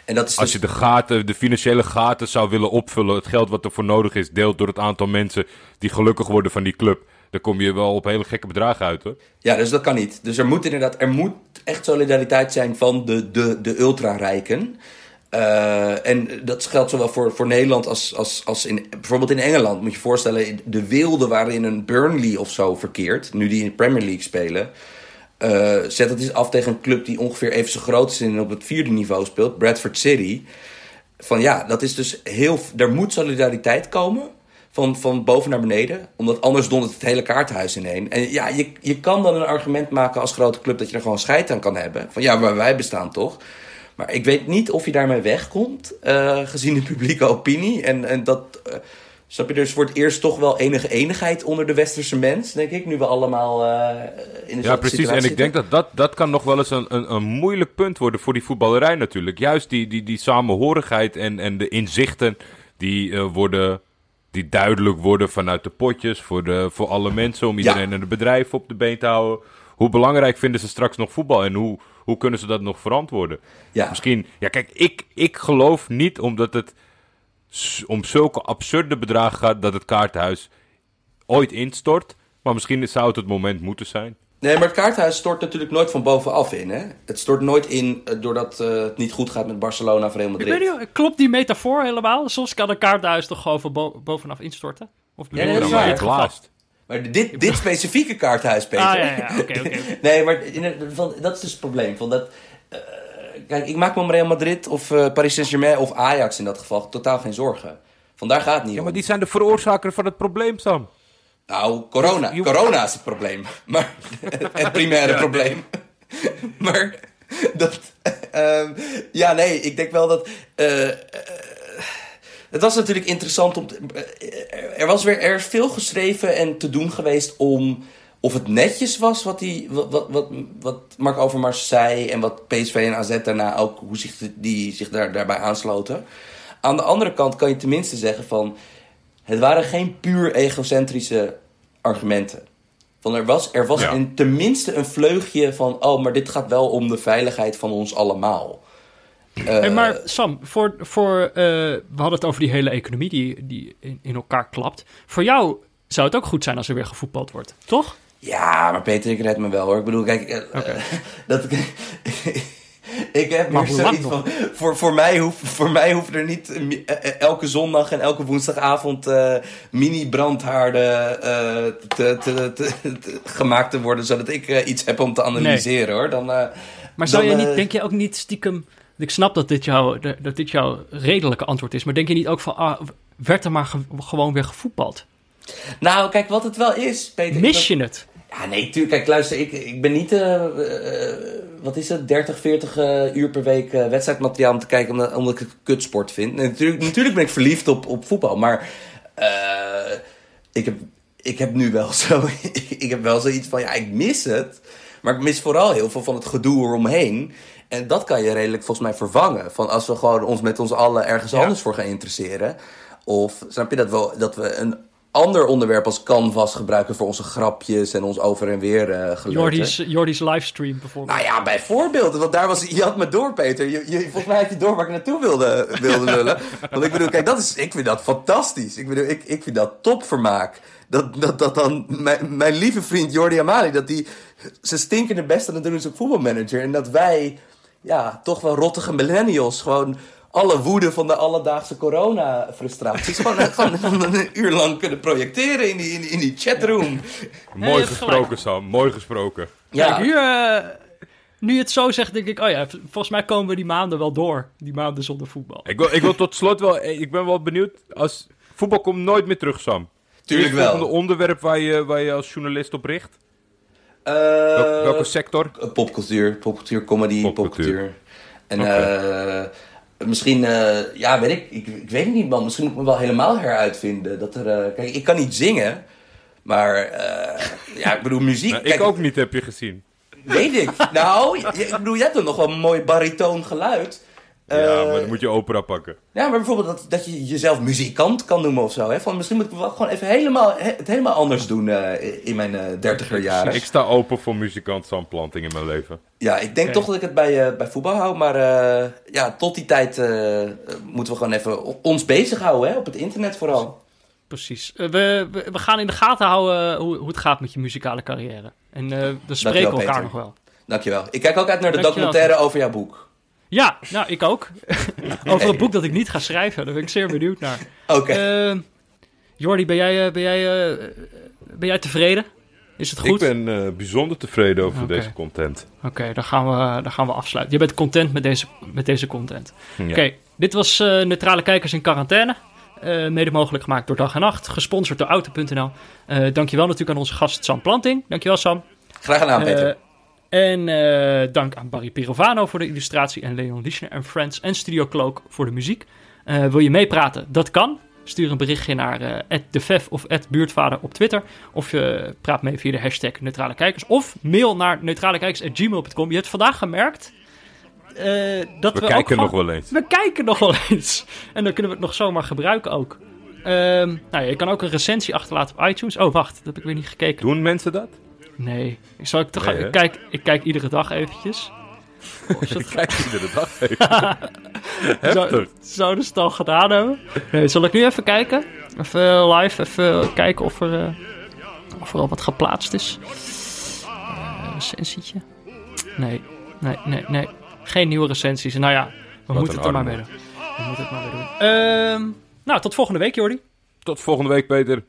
En dat is Als dus- je de gaten, de financiële gaten zou willen opvullen, het geld wat er voor nodig is, deelt door het aantal mensen die gelukkig worden van die club, dan kom je wel op hele gekke bedragen uit hoor. Ja, dus dat kan niet. Dus er moet inderdaad, er moet echt solidariteit zijn van de, de, de ultra-rijken. Eh, en dat geldt zowel voor, voor Nederland als, als, als in, bijvoorbeeld in Engeland. Moet je je voorstellen, de wilde waarin een Burnley of zo verkeert, nu die in de Premier League spelen. eh, zet het eens af tegen een club die ongeveer even zo groot is en op het vierde niveau speelt, Bradford City. Van ja, dat is dus heel. Er moet solidariteit komen. Van, van boven naar beneden. Omdat anders dondert het hele kaartenhuis ineen. En ja, je, je kan dan een argument maken als grote club dat je er gewoon scheid aan kan hebben. Van ja, maar wij bestaan toch. Maar ik weet niet of je daarmee wegkomt. eh, gezien de publieke opinie. En, en dat. eh, snap je, dus wordt eerst toch wel enige eenigheid onder de westerse mens, denk ik. Nu we allemaal eh, in de Ja, precies. En ik denk dat dat, dat kan nog wel eens een, een, een moeilijk punt worden voor die voetballerij natuurlijk. Juist die, die, die samenhorigheid en, en de inzichten die worden... Die duidelijk worden vanuit de potjes voor, de, voor alle mensen. Om iedereen en het bedrijf op de been te houden. Hoe belangrijk vinden ze straks nog voetbal? En hoe, hoe kunnen ze dat nog verantwoorden? Ja. Misschien, ja kijk, ik, ik geloof niet omdat het om zulke absurde bedragen gaat dat het kaartenhuis ooit instort. Maar misschien zou het het moment moeten zijn. Nee, maar het kaarthuis stort natuurlijk nooit van bovenaf in. Hè? Het stort nooit in eh, doordat eh, het niet goed gaat met Barcelona of Real Ik Madrid. weet niet, klopt die metafoor helemaal? Soms kan een kaarthuis toch gewoon van bo- bovenaf instorten? Of bedoel Ja, je dat is in waar. Maar dit, dit *laughs* specifieke kaarthuis, Peter. Ah, ja, ja, oké, oké. *laughs* nee, maar in het- van, dat is dus het probleem. Van dat, eh, kijk, ik maak me om Real Madrid of eh, Paris Saint-Germain of Ajax in dat geval totaal geen zorgen. Vandaar gaat het niet Ja, om. maar die zijn de veroorzaker van het probleem, Sam. Nou, corona. Corona is het probleem. *laughs* Maar het primaire probleem. maar dat... ehm, ja, nee, ik denk wel dat... het was natuurlijk interessant om... te- eh, er was weer er is veel geschreven en te doen geweest om... Of het netjes was wat, die, wat, wat, wat, wat Mark Overmars zei... en wat PSV en AZ daarna ook... hoe zich die zich daar, daarbij aansloten. Aan de andere kant kan je tenminste zeggen van... Het waren geen puur egocentrische argumenten. Van er was, er was Ja. een, tenminste een vleugje van... oh, maar dit gaat wel om de veiligheid van ons allemaal. Eh, Hey, maar Sam, voor, voor, eh, we hadden het over die hele economie die, die in, in elkaar klapt. Voor jou zou het ook goed zijn als er weer gevoetbald wordt, toch? Ja, maar Peter, ik red me wel hoor. Ik bedoel, kijk, eh, *laughs* dat, *laughs* ik heb Maar meer zoiets van... Voor, voor, mij hoef, voor mij hoeven er niet elke zondag en elke woensdagavond mini-brandhaarden te, te, te, gemaakt te worden... zodat ik iets heb om te analyseren hoor. Dan, Maar zou Dan, je niet, denk je ook niet stiekem... Ik snap dat dit, jouw, dat dit jouw redelijke antwoord is, maar denk je niet ook van, ah, werd er maar ge- gewoon weer gevoetbald? nou, kijk, wat het wel is, Peter... Mis je het? Ja, nee, tuurlijk. Kijk, luister, ik, ik ben niet, eh, eh, wat is het, 30, 40 eh, uur per week wedstrijdmateriaal om te kijken omdat, omdat ik het kutsport vind. Nee, natuurlijk, natuurlijk ben ik verliefd op, op voetbal, maar ik, heb, ik heb nu wel *laughs* zo, ik, ik heb wel zoiets van, ja, ik mis het. Maar ik mis vooral heel veel van het gedoe eromheen. En dat kan je redelijk volgens mij vervangen. Van als we gewoon ons met ons allen ergens Ja. anders voor gaan interesseren. Of snap je dat we, dat we een ander onderwerp als canvas gebruiken voor onze grapjes en ons over en weer geleuter. Jordi's, Jordi's livestream bijvoorbeeld. Nou ja, bijvoorbeeld. Want daar was, je had me door, Peter. Je, je, volgens mij had je door waar ik naartoe wilde, wilde lullen. *laughs* Want ik bedoel, kijk, dat is, ik vind dat fantastisch. Ik bedoel, ik, ik vind dat topvermaak. Dat, dat, dat dan mijn, mijn lieve vriend Jordi Amali, dat die zijn stinkende best aan het doen is op voetbalmanager. En dat wij, ja, toch wel rottige millennials, gewoon alle woede van de alledaagse corona-frustraties gewoon, *laughs* gewoon een uur lang kunnen projecteren in die, in die, in die chatroom. Nee, *laughs* Mooi hebt gesproken, Sam. Mooi gesproken. Kijk, hier, eh, nu je het zo zegt, denk ik, oh ja, volgens mij komen we die maanden wel door. Die maanden zonder voetbal. Ik wil, ik wil tot slot wel... eh, Ik ben wel benieuwd. Als, voetbal komt nooit meer terug, Sam. Tuurlijk Is het wel. onderwerp waar je, waar je als journalist op richt? Eh, Welke, welke sector? Eh, Popcultuur, popcultuur, comedy, Popcultuur. popcultuur. En eh, misschien, ja, weet ik, ik, ik weet het niet, man. Misschien moet ik me wel helemaal heruitvinden. Dat er, kijk, ik kan niet zingen, maar ja, ik bedoel, *laughs* muziek. Nou, kijk, ik ook niet, heb je gezien. Weet ik. Nou, je- ik bedoel, jij hebt dan nog wel een mooi baritoon geluid. Ja, Eh, maar dan moet je opera pakken. ja, maar bijvoorbeeld dat, dat je jezelf muzikant kan noemen of zo. Hè? Van, misschien moet ik wel gewoon even helemaal, he- het helemaal anders doen eh, in mijn eh, dertiger jaren. Ik sta open voor muzikant Sam Planting in mijn leven. Ja, ik denk toch dat ik het bij, eh, bij voetbal hou. Maar eh, ja, tot die tijd moeten we gewoon even ons bezighouden, hè? Op het internet vooral. Precies. We, we, we gaan in de gaten houden hoe, hoe het gaat met je muzikale carrière. En eh, we spreken Dankjewel, elkaar Peter. nog wel. Dankjewel. Ik kijk ook uit naar de Dankjewel. documentaire over jouw boek. Ja, nou, ik ook. *laughs* Over een boek dat ik niet ga schrijven. Daar ben ik zeer benieuwd naar. Oké. Eh, Jordi, ben jij, eh, ben, jij, eh, ben jij tevreden? Is het goed? Ik ben eh, bijzonder tevreden over deze content. Oké, dan, gaan we, dan gaan we afsluiten. Je bent content met deze, met deze content. Ja. Oké, dit was eh, Neutrale Kijkers in Quarantaine. Eh, mede mogelijk gemaakt door Dag en Nacht. Gesponsord door Auto.nl. Eh dankjewel natuurlijk aan onze gast Sam Planting. Dankjewel Sam. Graag gedaan, Peter. En eh, dank aan Barry Pirovano voor de illustratie en Leon Lischner en Friends en Studio Cloak voor de muziek. Eh, wil je meepraten? Dat kan. Stuur een berichtje naar eh @defef of @buurtvader op Twitter. Of je praat mee via de hashtag Neutrale Kijkers. Of mail naar neutralekijkers.gmail.com. Je hebt vandaag gemerkt dat we, We ook kijken gewoon- nog wel eens. we kijken nog wel eens. En dan kunnen we het nog zomaar gebruiken ook. Ehm, nou ja, je kan ook een recensie achterlaten op iTunes. Oh, wacht, dat heb ik weer niet gekeken. Doen mensen dat? Nee. Ik, zal ik, toch, Nee, ik, kijk, ik kijk iedere dag eventjes. Ze Ik kijk iedere dag even. *laughs* zou, zouden ze het al gedaan hebben? Nee, zal ik nu even kijken? Even live, even kijken of er, eh, of er al wat geplaatst is. Eh recensietje? Nee, nee, nee, nee. Geen nieuwe recensies. Nou ja, we Wat moeten het er maar mee doen. We moeten het maar mee doen. Ehm, nou, tot volgende week, Jordi. Tot volgende week, Peter.